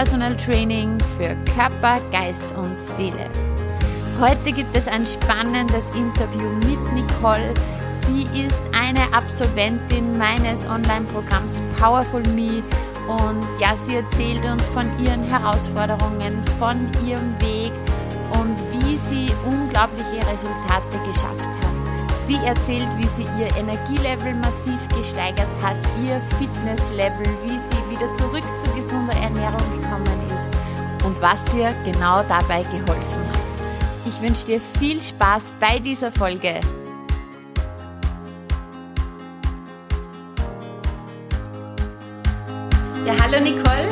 Personal Training für Körper, Geist und Seele. Heute gibt es ein spannendes Interview mit Nicole. Sie ist eine Absolventin meines Online-Programms Powerful Me und ja, sie erzählt uns von ihren Herausforderungen, von ihrem Weg und wie sie unglaubliche Resultate geschafft hat. Sie erzählt, wie sie ihr Energielevel massiv gesteigert hat, ihr Fitnesslevel, wie sie wieder zurück zu gesunder Ernährung gekommen ist und was ihr genau dabei geholfen hat. Ich wünsche dir viel Spaß bei dieser Folge. Ja, hallo Nicole.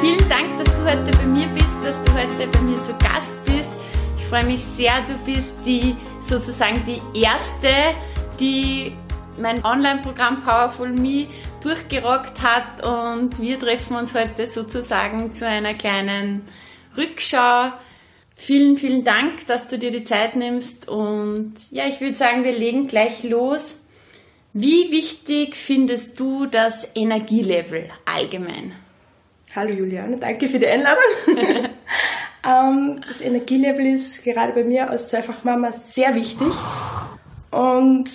Vielen Dank, dass du heute bei mir bist, dass du heute bei mir zu Gast bist. Ich freue mich sehr, du bist die sozusagen die erste, die mein Online-Programm Powerful Me durchgerockt hat und wir treffen uns heute sozusagen zu einer kleinen Rückschau. Vielen, vielen Dank, dass du dir die Zeit nimmst und ja, ich würde sagen, wir legen gleich los. Wie wichtig findest du das Energielevel allgemein? Hallo Juliane, danke für die Einladung. Ähm, das Energielevel ist gerade bei mir als Zweifachmama sehr wichtig. Und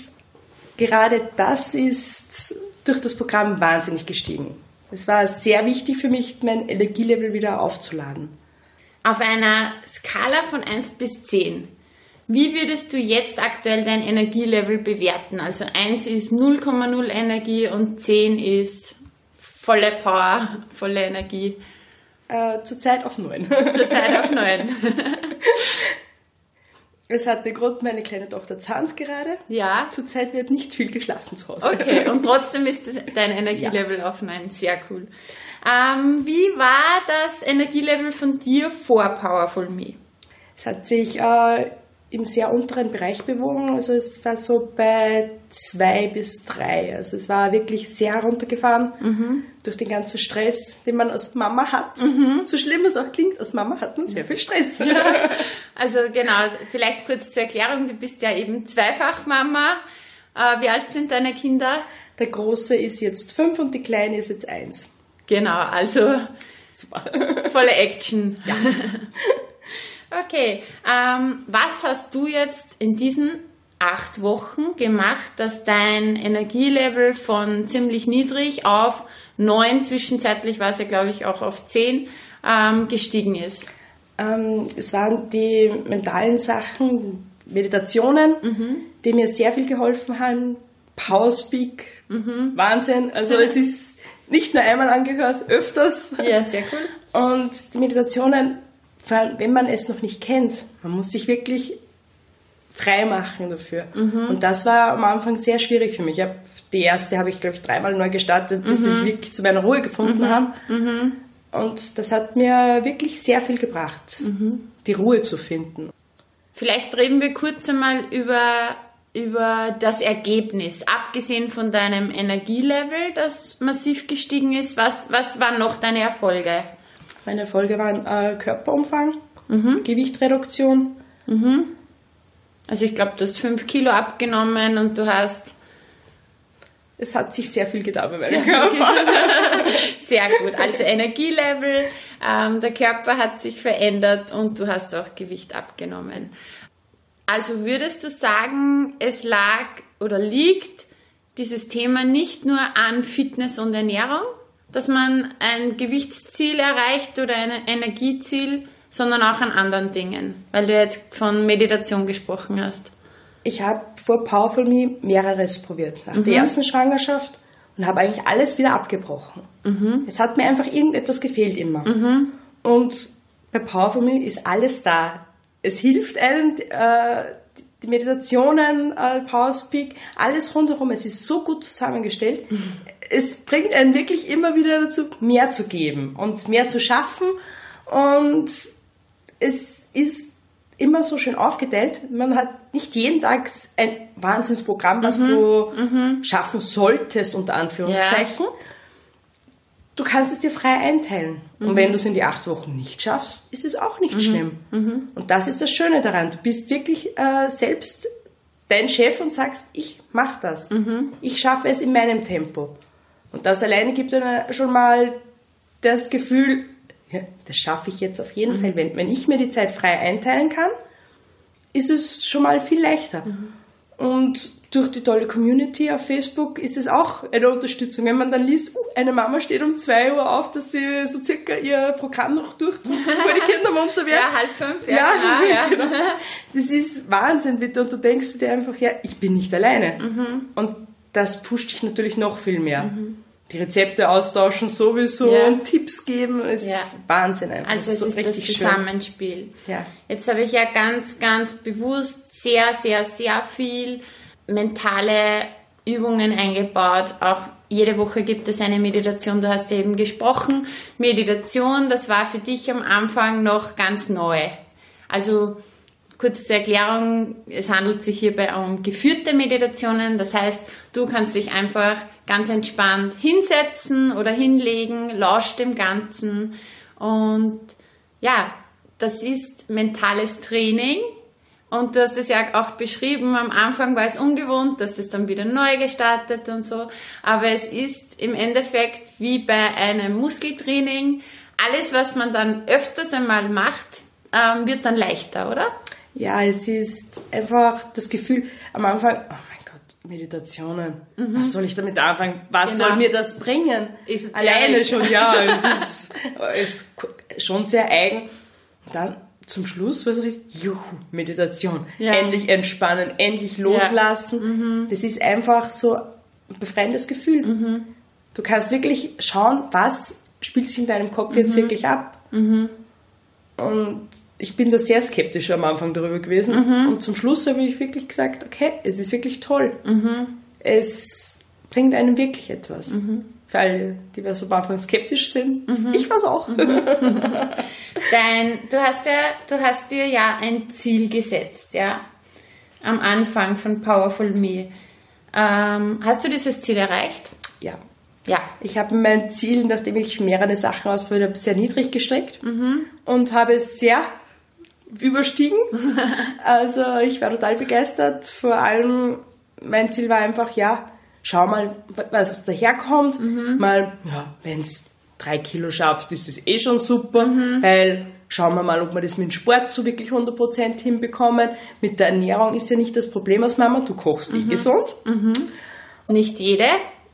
gerade das ist durch das Programm wahnsinnig gestiegen. Es war sehr wichtig für mich, mein Energielevel wieder aufzuladen. Auf einer Skala von 1 bis 10, wie würdest du jetzt aktuell dein Energielevel bewerten? Also 1 ist 0,0 Energie und 10 ist volle Power, volle Energie. Äh, zurzeit auf neun. Zurzeit auf neun. es hatte gerade meine kleine Tochter Zahns gerade. Ja. Zurzeit wird nicht viel geschlafen zu Hause. Okay, und trotzdem ist dein Energielevel ja. auf neun. Sehr cool. Ähm, wie war das Energielevel von dir vor Powerful Me? Es hat sich äh, im sehr unteren Bereich bewogen. Also es war so bei zwei bis drei. Also es war wirklich sehr runtergefahren mhm. durch den ganzen Stress, den man als Mama hat. Mhm. So schlimm es auch klingt, als Mama hat man sehr viel Stress. Ja. Also genau, vielleicht kurz zur Erklärung, du bist ja eben Zweifachmama. Äh, wie alt sind deine Kinder? Der Große ist jetzt fünf und die Kleine ist jetzt eins. Genau, also Super. volle Action. Ja. Okay, ähm, was hast du jetzt in diesen acht Wochen gemacht, dass dein Energielevel von ziemlich niedrig auf neun, zwischenzeitlich war es ja glaube ich auch auf zehn, ähm, gestiegen ist? Ähm, es waren die mentalen Sachen, Meditationen, mhm. die mir sehr viel geholfen haben. Powerspeak, mhm. Wahnsinn. Also es ist nicht nur einmal angehört, öfters. Ja, sehr cool. Und die Meditationen vor allem, wenn man es noch nicht kennt, man muss sich wirklich frei machen dafür. Mhm. Und das war am Anfang sehr schwierig für mich. Hab, die erste habe ich, glaube ich, dreimal neu gestartet, bis mhm. ich wirklich zu meiner Ruhe gefunden mhm. habe. Mhm. Und das hat mir wirklich sehr viel gebracht, mhm. die Ruhe zu finden. Vielleicht reden wir kurz einmal über, über das Ergebnis. Abgesehen von deinem Energielevel, das massiv gestiegen ist, was, was waren noch deine Erfolge? Meine Erfolge waren äh, Körperumfang, mhm. Gewichtreduktion. Mhm. Also ich glaube, du hast 5 Kilo abgenommen und du hast... Es hat sich sehr viel getan bei meinem Körper. sehr gut. Also Energielevel, ähm, der Körper hat sich verändert und du hast auch Gewicht abgenommen. Also würdest du sagen, es lag oder liegt dieses Thema nicht nur an Fitness und Ernährung, dass man ein Gewichtsziel erreicht oder ein Energieziel, sondern auch an anderen Dingen, weil du jetzt von Meditation gesprochen hast. Ich habe vor Powerful Me mehreres probiert. Nach mhm. der ersten Schwangerschaft und habe eigentlich alles wieder abgebrochen. Mhm. Es hat mir einfach irgendetwas gefehlt immer. Mhm. Und bei Powerful Me ist alles da. Es hilft einem, äh, die Meditationen, äh, Powerspeak, alles rundherum. Es ist so gut zusammengestellt. Es bringt einen wirklich immer wieder dazu, mehr zu geben und mehr zu schaffen. Und es ist immer so schön aufgeteilt. Man hat nicht jeden Tag ein Wahnsinnsprogramm, was mhm. du mhm. schaffen solltest, unter Anführungszeichen. Ja. Du kannst es dir frei einteilen. Mhm. Und wenn du es in die acht Wochen nicht schaffst, ist es auch nicht mhm. schlimm. Mhm. Und das ist das Schöne daran. Du bist wirklich äh, selbst dein Chef und sagst, ich mache das. Mhm. Ich schaffe es in meinem Tempo. Und das alleine gibt dann schon mal das Gefühl, ja, das schaffe ich jetzt auf jeden mhm. Fall. Wenn, wenn ich mir die Zeit frei einteilen kann, ist es schon mal viel leichter. Mhm. Und durch die tolle Community auf Facebook ist es auch eine Unterstützung. Wenn man dann liest, uh, eine Mama steht um 2 Uhr auf, dass sie so circa ihr Programm noch durchdrückt, bevor die Kinder munter werden. Ja, halb fünf. Ja, ja, ja. genau. Das ist Wahnsinn, bitte. Und du denkst dir einfach, ja, ich bin nicht alleine. Mhm. Und das pusht dich natürlich noch viel mehr. Mhm. Die Rezepte austauschen sowieso ja. und Tipps geben, ist ja. Wahnsinn einfach. Also es so ist richtig das Zusammenspiel. Ja. Jetzt habe ich ja ganz, ganz bewusst sehr, sehr, sehr viel mentale Übungen eingebaut. Auch jede Woche gibt es eine Meditation. Du hast eben gesprochen. Meditation, das war für dich am Anfang noch ganz neu. Also kurze Erklärung, es handelt sich hierbei um geführte Meditationen. Das heißt, du kannst dich einfach ganz entspannt hinsetzen oder hinlegen, lauscht dem Ganzen. Und ja, das ist mentales Training. Und du hast es ja auch beschrieben, am Anfang war es ungewohnt, dass das dann wieder neu gestartet und so. Aber es ist im Endeffekt wie bei einem Muskeltraining. Alles, was man dann öfters einmal macht, ähm, wird dann leichter, oder? Ja, es ist einfach das Gefühl, am Anfang, oh Meditationen, mhm. was soll ich damit anfangen? Was genau. soll mir das bringen? Ist Alleine ehrlich? schon, ja, es ist, ist schon sehr eigen. Und dann zum Schluss war es richtig, juhu, Meditation. Ja. Endlich entspannen, endlich loslassen. Ja. Mhm. Das ist einfach so ein befreiendes Gefühl. Mhm. Du kannst wirklich schauen, was spielt sich in deinem Kopf jetzt mhm. wirklich ab. Mhm. Und ich bin da sehr skeptisch am Anfang darüber gewesen. Mhm. Und zum Schluss habe ich wirklich gesagt, okay, es ist wirklich toll. Mhm. Es bringt einem wirklich etwas. Für alle, die so am Anfang skeptisch sind. Ich war es auch. Dein, du hast ja, du hast dir ja ein Ziel gesetzt, ja, am Anfang von Powerful Me. Ähm, hast du dieses Ziel erreicht? Ja. Ja. Ich habe mein Ziel, nachdem ich mehrere Sachen ausprobiert habe, sehr niedrig gestreckt mhm. und habe es sehr überstiegen. also ich war total begeistert. Vor allem, mein Ziel war einfach, ja, schau mal, was daherkommt. Mhm. Mal, ja, wenn es drei Kilo schaffst, ist das eh schon super, mhm. weil schauen wir mal, ob wir das mit dem Sport so wirklich 100% hinbekommen. Mit der Ernährung ist ja nicht das Problem als Mama, du kochst eh mhm. eh gesund. Mhm. Nicht jede,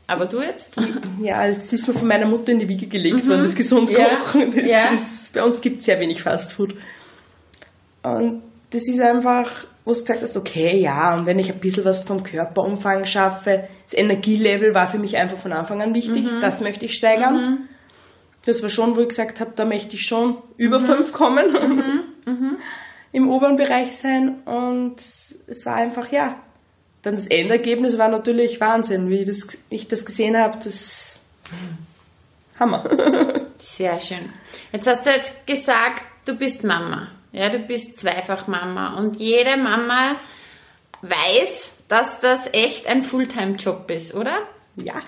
aber du jetzt? Ja, es ist mir von meiner Mutter in die Wiege gelegt worden, mhm. das gesund kochen. Das ja. Ist, bei uns gibt es sehr wenig Fastfood. Und das ist einfach, wo du gesagt hast, okay, ja, und wenn ich ein bisschen was vom Körperumfang schaffe, das Energielevel war für mich einfach von Anfang an wichtig, mhm. das möchte ich steigern. Mhm das war schon, wo ich gesagt habe, da möchte ich schon über mhm. fünf kommen, mhm. Mhm. im oberen Bereich sein. Und es war einfach, ja. Dann das Endergebnis war natürlich Wahnsinn, wie ich das, ich das gesehen habe. Das Hammer. Sehr schön. Jetzt hast du jetzt gesagt, du bist Mama. Ja, du bist zweifach Mama. Und jede Mama weiß, dass das echt ein Fulltime-Job ist, oder? Ja.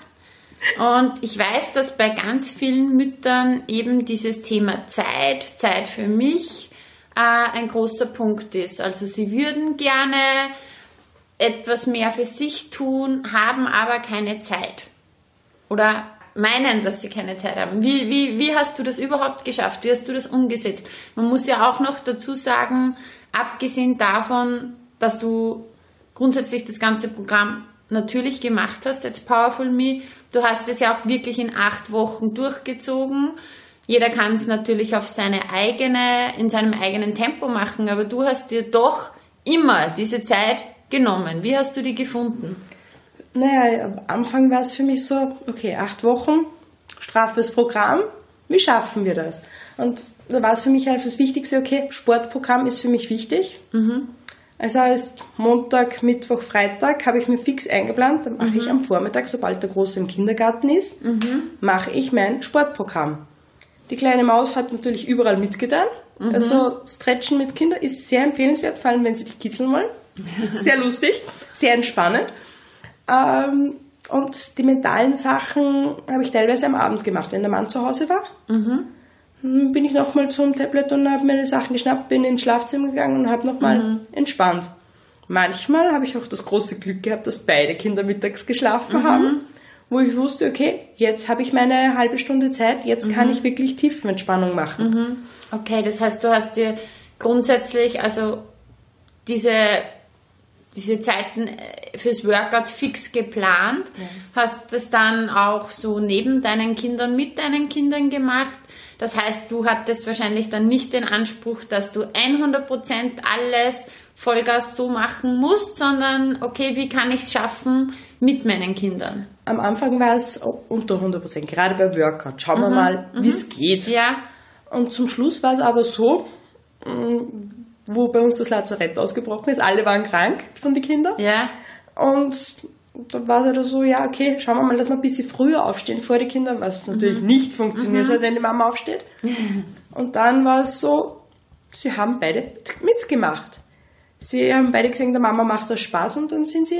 Und ich weiß, dass bei ganz vielen Müttern eben dieses Thema Zeit, Zeit für mich, äh, ein großer Punkt ist. Also sie würden gerne etwas mehr für sich tun, haben aber keine Zeit. Oder meinen, dass sie keine Zeit haben. Wie, wie, wie hast du das überhaupt geschafft? Wie hast du das umgesetzt? Man muss ja auch noch dazu sagen, abgesehen davon, dass du grundsätzlich das ganze Programm natürlich gemacht hast, jetzt Powerful Me, Du hast es ja auch wirklich in acht Wochen durchgezogen. Jeder kann es natürlich auf seine eigene, in seinem eigenen Tempo machen, aber du hast dir doch immer diese Zeit genommen. Wie hast du die gefunden? Naja, am Anfang war es für mich so, okay, acht Wochen, straffes Programm, wie schaffen wir das? Und da war es für mich einfach das Wichtigste, okay, Sportprogramm ist für mich wichtig. Mhm. Also heißt Montag, Mittwoch, Freitag habe ich mir fix eingeplant. Dann mache mhm. ich am Vormittag, sobald der Große im Kindergarten ist, mhm. mache ich mein Sportprogramm. Die kleine Maus hat natürlich überall mitgetan. Mhm. Also Stretchen mit Kindern ist sehr empfehlenswert, vor allem wenn sie dich kitzeln wollen. Sehr lustig, sehr entspannend. Ähm, und die mentalen Sachen habe ich teilweise am Abend gemacht, wenn der Mann zu Hause war. Mhm bin ich nochmal zum Tablet und habe meine Sachen geschnappt, bin ins Schlafzimmer gegangen und habe nochmal mhm. entspannt. Manchmal habe ich auch das große Glück gehabt, dass beide Kinder mittags geschlafen mhm. haben. wo ich wusste, okay, jetzt habe ich meine halbe Stunde Zeit, jetzt kann ich wirklich Tiefenentspannung machen. Okay, das heißt, du hast dir grundsätzlich also diese, diese Zeiten äh, fürs Workout fix geplant, hast das dann auch so neben deinen Kindern, mit deinen Kindern gemacht. Das heißt, du hattest wahrscheinlich dann nicht den Anspruch, dass du 100% alles Vollgas so machen musst, sondern okay, wie kann ich es schaffen mit meinen Kindern? Am Anfang war es unter 100 Prozent, gerade beim Workout. Schauen wir mal, wie es geht. Ja, Und zum Schluss war es aber so, mh, wo bei uns das Lazarett ausgebrochen ist, alle waren krank von den Kindern. ja, Und dann war es halt so, ja, okay, schauen wir mal, dass wir ein bisschen früher aufstehen vor die Kinder, was natürlich nicht funktioniert hat, wenn die Mama aufsteht. Und dann war es so, sie haben beide mit- mitgemacht. Sie haben beide gesehen, der Mama macht das Spaß und dann sind sie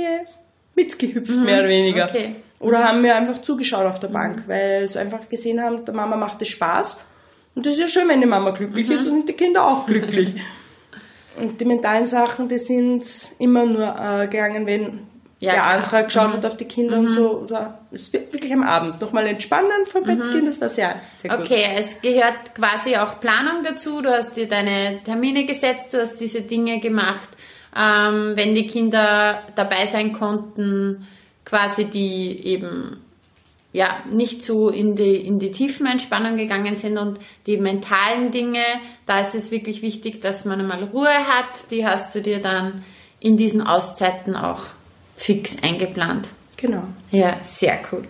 mitgehüpft, mehr oder weniger. okay. Oder haben mir einfach zugeschaut auf der Bank, weil sie einfach gesehen haben, der Mama macht es Spaß. Und das ist ja schön, wenn die Mama glücklich ist und sind die Kinder auch glücklich. Und die mentalen Sachen, die sind immer nur äh, gegangen, wenn Ja, der klar. andere geschaut hat auf die Kinder und so. Oder es wird wirklich am Abend nochmal entspannen vom Bett gehen, das war sehr, sehr gut. Okay, es gehört quasi auch Planung dazu. Du hast dir deine Termine gesetzt, du hast diese Dinge gemacht. Ähm, wenn die Kinder dabei sein konnten, quasi die eben ja nicht so in die in die tiefen Entspannung gegangen sind und die mentalen Dinge, da ist es wirklich wichtig, dass man einmal Ruhe hat. Die hast du dir dann in diesen Auszeiten auch fix eingeplant. Genau. Ja, sehr cool.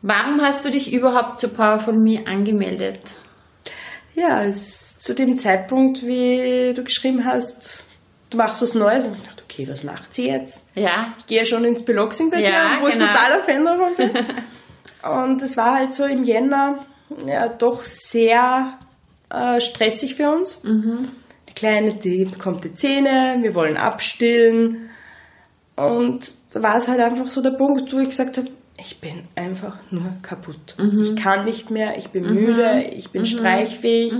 Warum hast du dich überhaupt zu Powerful Me angemeldet? Ja, es, zu dem Zeitpunkt, wie du geschrieben hast, du machst was Neues, und ich dachte, okay, was macht sie jetzt? Ja, Ich gehe ja schon ins Beloxing bei Ja, dir, wo ich genau. totaler Fan davon bin. Und es war halt so im Jänner ja, doch sehr äh, stressig für uns. Die Kleine, die bekommt die Zähne, wir wollen abstillen. Und da war es halt einfach so der Punkt, wo ich gesagt habe, ich bin einfach nur kaputt. Ich kann nicht mehr, ich bin müde, ich bin streichfähig.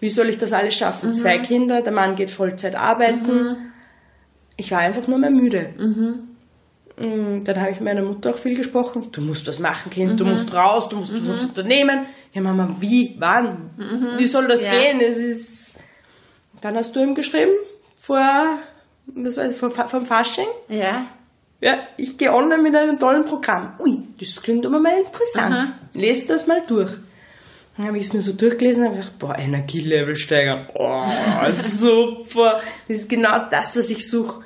Wie soll ich das alles schaffen? Zwei Kinder, der Mann geht Vollzeit arbeiten. Ich war einfach nur mehr müde. Mm, Dann habe ich mit meiner Mutter auch viel gesprochen. Du musst was machen, Kind. Du musst raus, du musst was unternehmen. Ja, Mama, wie, wann? Wie soll das Ja. gehen? Es ist. Dann hast du ihm geschrieben vor, das ich, vor, vom Fasching. ja, Ja, ich gehe online mit einem tollen Programm. Ui, das klingt aber mal interessant. Aha. Lest das mal durch. Dann habe ich es mir so durchgelesen und habe gedacht, boah, Energielevel steigern. Oh, super. Das ist genau das, was ich suche.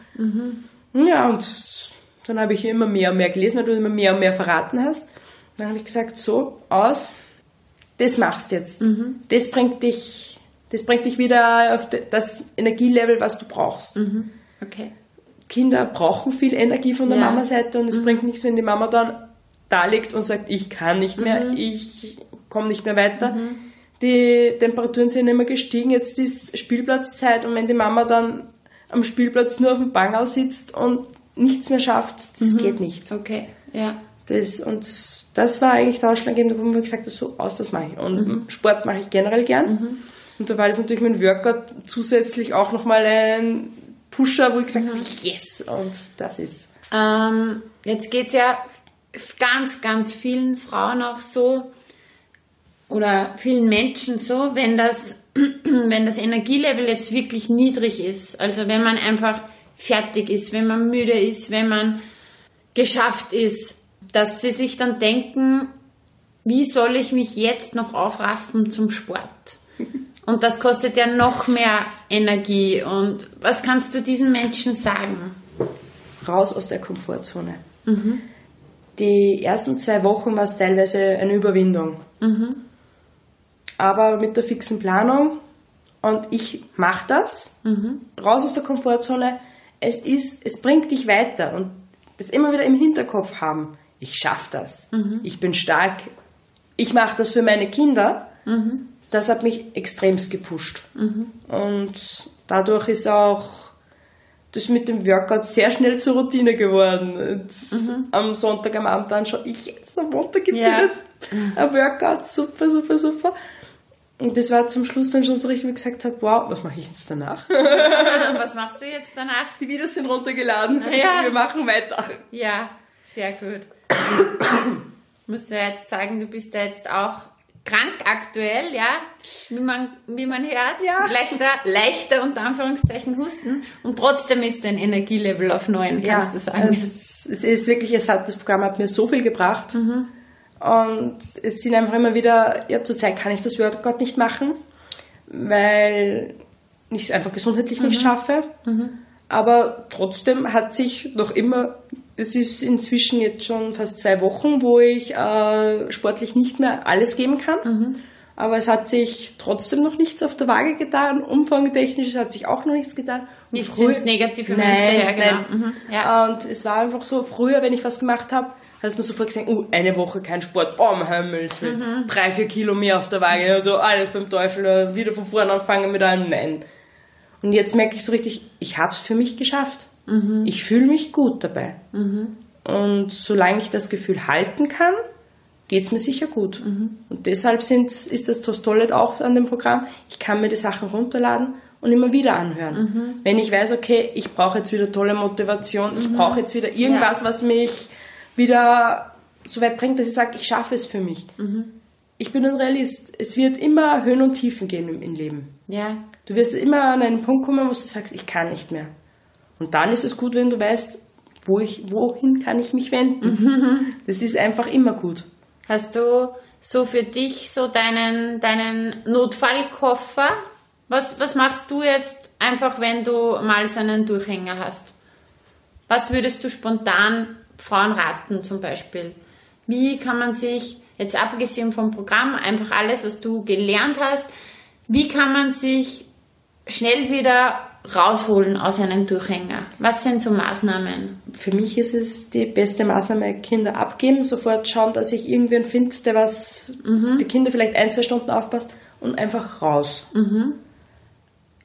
Ja, und dann habe ich immer mehr und mehr gelesen, weil du immer mehr und mehr verraten hast. Dann habe ich gesagt, so, aus, das machst jetzt. Das bringt dich, das bringt dich wieder auf das Energielevel, was du brauchst. okay. Kinder brauchen viel Energie von der Ja. Mama-Seite und es bringt nichts, wenn die Mama dann da liegt und sagt, ich kann nicht mehr, ich komme nicht mehr weiter. Die Temperaturen sind immer gestiegen, jetzt ist Spielplatzzeit und wenn die Mama dann am Spielplatz nur auf dem Bangal sitzt und nichts mehr schafft, das geht nicht. Okay, ja. Das, und das war eigentlich der ausschlaggebende wo ich gesagt habe, so aus, das mache ich. Und Sport mache ich generell gern. Und da war das natürlich mein Workout zusätzlich auch nochmal ein Pusher, wo ich gesagt habe, yes, und das ist. Ähm, jetzt geht's ja ganz, ganz vielen Frauen auch so oder vielen Menschen so, wenn das, wenn das Energielevel jetzt wirklich niedrig ist. Also wenn man einfach fertig ist, wenn man müde ist, wenn man geschafft ist, dass sie sich dann denken, wie soll ich mich jetzt noch aufraffen zum Sport? Und das kostet ja noch mehr Energie. Und was kannst du diesen Menschen sagen? Raus aus der Komfortzone. Die ersten zwei Wochen war es teilweise eine Überwindung. Aber mit der fixen Planung und ich mache das, raus aus der Komfortzone, es ist, es bringt dich weiter und das immer wieder im Hinterkopf haben. Ich schaffe das. Ich bin stark. Ich mache das für meine Kinder. Das hat mich extremst gepusht. Und dadurch ist auch das mit dem Workout sehr schnell zur Routine geworden. Jetzt Am Sonntag am Abend dann schon, ich jetzt am Montag gibt es Ja. wieder ein Workout, super, super, super. Und das war zum Schluss dann schon so richtig, wie ich gesagt habe, wow, was mache ich jetzt danach? Was machst du jetzt danach? Die Videos sind runtergeladen, Ja. wir machen weiter. Ja. Sehr gut. Ich muss ja jetzt sagen, du bist ja jetzt auch krank aktuell, ja, wie man, wie man hört. Ja. Leichter, leichter unter Anführungszeichen Husten und trotzdem ist dein Energielevel auf neun, kannst Ja, du sagen. es, es ist wirklich, es hat, das Programm hat mir so viel gebracht. Mhm. Und es sind einfach immer wieder, ja, zurzeit kann ich das Workout nicht machen, weil ich es einfach gesundheitlich Mhm. nicht schaffe. Aber trotzdem hat sich noch immer, es ist inzwischen jetzt schon fast zwei Wochen, wo ich äh, sportlich nicht mehr alles geben kann. Mhm. Aber es hat sich trotzdem noch nichts auf der Waage getan. Umfangtechnisch hat sich auch noch nichts getan. Nichts ins Negative Nein, ja, genau. nein. Mhm, ja. Und es war einfach so, früher, wenn ich was gemacht habe, hat man sofort gesagt, oh, eine Woche kein Sport, oh, um Himmels Willen, Mhm. drei, vier Kilo mehr auf der Waage, also alles beim Teufel, äh, wieder von vorne anfangen mit einem Nein. Und jetzt merke ich so richtig, ich habe es für mich geschafft. Mhm. Ich fühle mich gut dabei. Und solange ich das Gefühl halten kann, geht es mir sicher gut. Mhm. Und deshalb ist das Tolle auch an dem Programm. Ich kann mir die Sachen runterladen und immer wieder anhören. Mhm. Wenn ich weiß, okay, ich brauche jetzt wieder tolle Motivation, ich brauche jetzt wieder irgendwas, was mich wieder so weit bringt, dass ich sage, ich schaffe es für mich. Mhm. Ich bin ein Realist. Es wird immer Höhen und Tiefen gehen im, Leben. ja. Du wirst immer an einen Punkt kommen, wo du sagst, ich kann nicht mehr. Und dann ist es gut, wenn du weißt, wo ich, wohin kann ich mich wenden. Das ist einfach immer gut. Hast du so für dich so deinen, deinen Notfallkoffer? Was, was machst du jetzt einfach, wenn du mal so einen Durchhänger hast? Was würdest du spontan Frauen raten zum Beispiel? Wie kann man sich, jetzt abgesehen vom Programm, einfach alles, was du gelernt hast, wie kann man sich schnell wieder rausholen aus einem Durchhänger? Was sind so Maßnahmen? Für mich ist es die beste Maßnahme, Kinder abgeben, sofort schauen, dass ich irgendwen finde, der was auf die Kinder vielleicht ein, zwei Stunden aufpasst und einfach raus.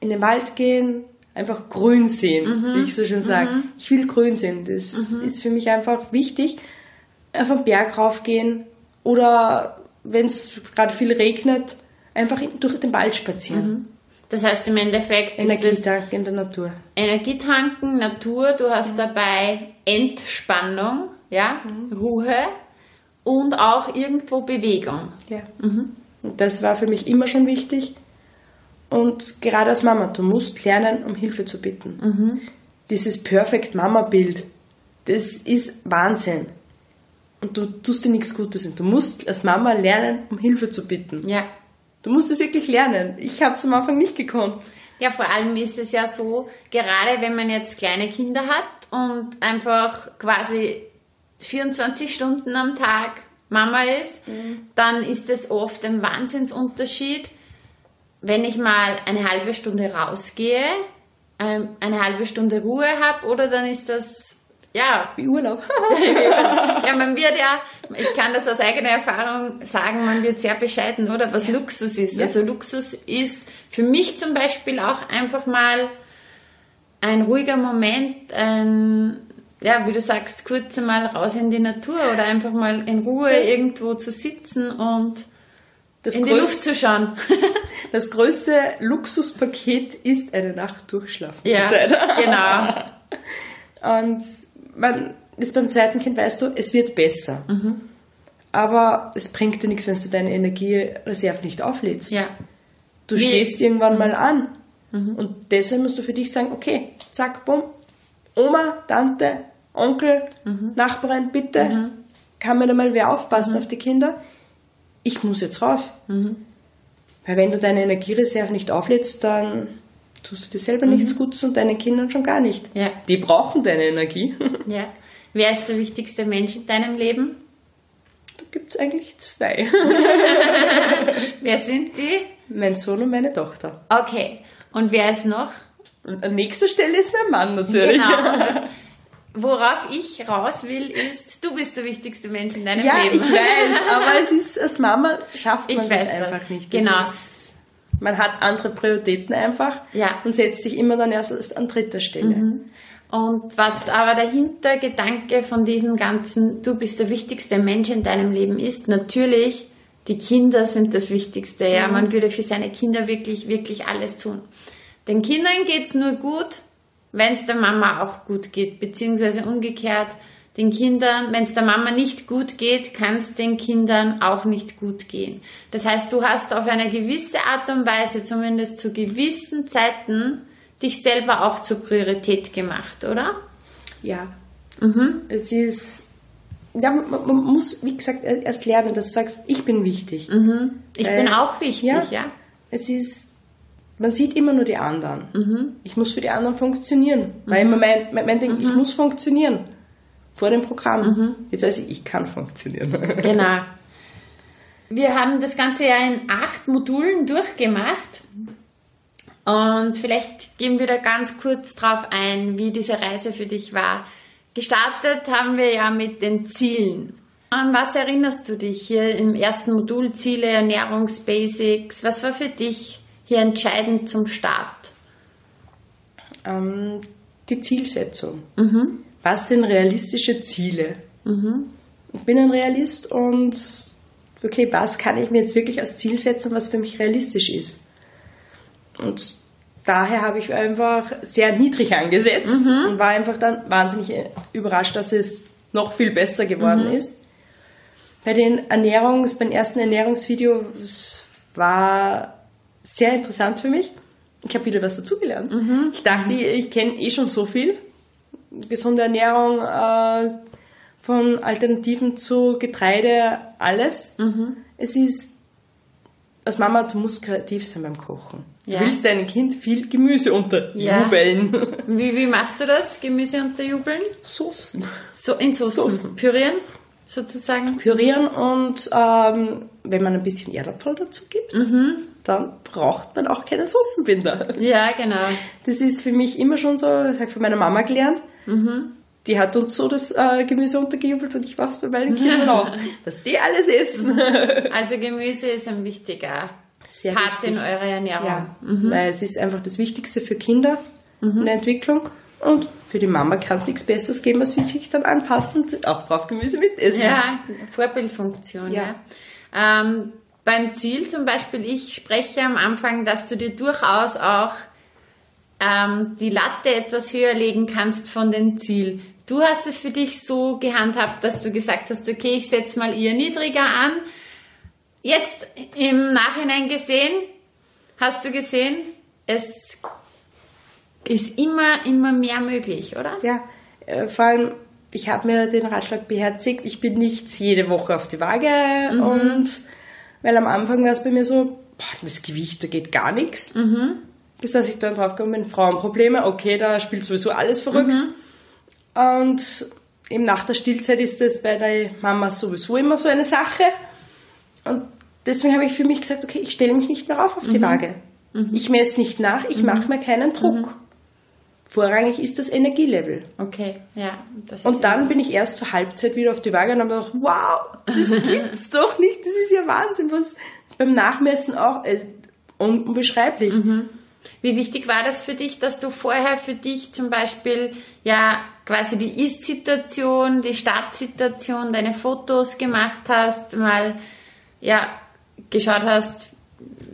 In den Wald gehen, einfach grün sehen, wie ich so schön sage. Ich will grün sehen, das ist für mich einfach wichtig. Auf den Berg raufgehen oder wenn es gerade viel regnet, einfach durch den Wald spazieren. Das heißt im Endeffekt, ist das Energietank in der Natur. Energietanken, Natur, du hast dabei Entspannung, ja, Ruhe und auch irgendwo Bewegung. Ja. Und das war für mich immer schon wichtig. Und gerade als Mama, du musst lernen, um Hilfe zu bitten. Dieses Perfect Mama-Bild, das ist Wahnsinn. Und du tust dir nichts Gutes. Und du musst als Mama lernen, um Hilfe zu bitten. Ja. Du musst es wirklich lernen. Ich habe es am Anfang nicht gekonnt. Ja, vor allem ist es ja so, gerade wenn man jetzt kleine Kinder hat und einfach quasi 24 Stunden am Tag Mama ist, dann ist es oft ein Wahnsinnsunterschied, wenn ich mal eine halbe Stunde rausgehe, ähm, eine halbe Stunde Ruhe habe oder dann ist das, ja, Wie Urlaub. ja, man wird ja, ich kann das aus eigener Erfahrung sagen, man wird sehr bescheiden, oder? Was Luxus ist. Ja. Also Luxus ist für mich zum Beispiel auch einfach mal ein ruhiger Moment, ein, ja, wie du sagst, kurz einmal raus in die Natur oder einfach mal in Ruhe irgendwo zu sitzen und Das, in die Luft größte, zu schauen. das größte Luxuspaket ist eine Nacht durchschlafen ja, zurzeit. genau. Und man, jetzt beim zweiten Kind weißt du, es wird besser. Mhm. Aber es bringt dir nichts, wenn du deine Energiereserve nicht auflädst. Ja. Du Wie- Mhm. stehst irgendwann mal an. Und deshalb musst du für dich sagen, okay, zack, bumm, Oma, Tante, Onkel, Mhm. Nachbarin, bitte, kann mir da mal wer aufpassen Mhm. auf die Kinder? Ich muss jetzt raus. Weil wenn du deine Energiereserve nicht auflädst, dann tust du dir selber nichts Gutes und deinen Kindern schon gar nicht. Mhm. Ja. Die brauchen deine Energie. Ja. Wer ist der wichtigste Mensch in deinem Leben? Da gibt es eigentlich zwei. Wer sind die? mein Sohn und meine Tochter. Okay. Und wer ist noch? Und an nächster Stelle ist mein Mann natürlich. Genau. Worauf ich raus will, ist, du bist der wichtigste Mensch in deinem Ja, Leben. ich weiß, aber es ist, als Mama schafft Ich man das weiß das. einfach nicht. Das Genau. Ist, man hat andere Prioritäten einfach Ja. und setzt sich immer dann erst an dritter Stelle. Und was aber der Hintergedanke von diesem ganzen, du bist der wichtigste Mensch in deinem Leben ist, natürlich, die Kinder sind das Wichtigste. Ja, man würde für seine Kinder wirklich, wirklich alles tun. Den Kindern geht's nur gut, wenn es der Mama auch gut geht, beziehungsweise umgekehrt, den Kindern, wenn es der Mama nicht gut geht, kann es den Kindern auch nicht gut gehen. Das heißt, du hast auf eine gewisse Art und Weise, zumindest zu gewissen Zeiten, dich selber auch zur Priorität gemacht, oder? Ja. Mhm. Es ist, ja, man, man, muss, wie gesagt, erst lernen, dass du sagst, ich bin wichtig. Mhm. Ich äh, bin auch wichtig, ja. ja. Es ist, man sieht immer nur die anderen. Mhm. Ich muss für die anderen funktionieren. Weil immer mein, mein, mein Ding, ich mhm. muss funktionieren vor dem Programm. Mhm. Jetzt weiß ich, ich kann funktionieren. Genau. Wir haben das Ganze ja in acht Modulen durchgemacht. Und vielleicht gehen wir da ganz kurz drauf ein, wie diese Reise für dich war. Gestartet haben wir ja mit den Zielen. An was erinnerst du dich hier im ersten Modul Ziele, Ernährungsbasics? Was war für dich hier entscheidend zum Start? Ähm, die Zielsetzung. Mhm. Was sind realistische Ziele? Mhm. Ich bin ein Realist und okay, was kann ich mir jetzt wirklich als Ziel setzen, was für mich realistisch ist? Und daher habe ich einfach sehr niedrig angesetzt mhm. und war einfach dann wahnsinnig überrascht, dass es noch viel besser geworden mhm. ist. Bei den Ernährungs, beim ersten Ernährungsvideo war sehr interessant für mich. Ich habe wieder was dazugelernt. Mhm. Ich dachte, ich kenne eh schon so viel. Gesunde Ernährung, äh, von Alternativen zu Getreide, alles. Mhm. Es ist, als Mama, du musst kreativ sein beim Kochen. Ja. Du willst deinem Kind viel Gemüse unterjubeln. Ja. Wie, wie machst du das, Gemüse unterjubeln? Soßen. So, in Soßen. Soßen. Pürieren? Sozusagen? Pürieren und ähm, wenn man ein bisschen Erdapfel dazu gibt, mhm. dann braucht man auch keine Soßenbinder. Ja, genau. Das ist für mich immer schon so, das habe ich von meiner Mama gelernt. Mhm. Die hat uns so das äh, Gemüse untergejubelt und ich mache es bei meinen Kindern auch. Dass die alles essen. Also Gemüse ist ein wichtiger Sehr Part wichtig. in eurer Ernährung. Ja, mhm. weil es ist einfach das Wichtigste für Kinder mhm. in der Entwicklung. Und für die Mama kann es nichts Besseres geben, als wie sich dann anpassend auch drauf Gemüse mitessen. Ja, Vorbildfunktion, ja. ja. Ähm, beim Ziel zum Beispiel, ich spreche am Anfang, dass du dir durchaus auch ähm, die Latte etwas höher legen kannst von dem Ziel. Du hast es für dich so gehandhabt, dass du gesagt hast, okay, ich setze mal eher niedriger an. Jetzt im Nachhinein gesehen, hast du gesehen, es ist immer, immer mehr möglich, oder? Ja, äh, vor allem, ich habe mir den Ratschlag beherzigt, ich bin nicht jede Woche auf die Waage mhm. und weil am Anfang war es bei mir so, boah, das Gewicht, da geht gar nichts. Mhm. Bis dass ich dann drauf gekommen bin, Frauenprobleme, okay, da spielt sowieso alles verrückt. Mhm. Und eben nach der Stillzeit ist das bei der Mama sowieso immer so eine Sache. Und deswegen habe ich für mich gesagt, okay, ich stelle mich nicht mehr auf auf die mhm. Waage. Mhm. Ich messe nicht nach, ich mhm. mache mir keinen Druck. Vorrangig ist das Energielevel. Okay, ja. und dann bin ich erst zur Halbzeit wieder auf die Waage und habe gedacht, wow, das gibt's doch nicht, das ist ja Wahnsinn, was beim Nachmessen auch äh, unbeschreiblich. Mhm. Wie wichtig war das für dich, dass du vorher für dich zum Beispiel ja quasi die Ist-Situation, die Startsituation, deine Fotos gemacht hast, mal ja geschaut hast,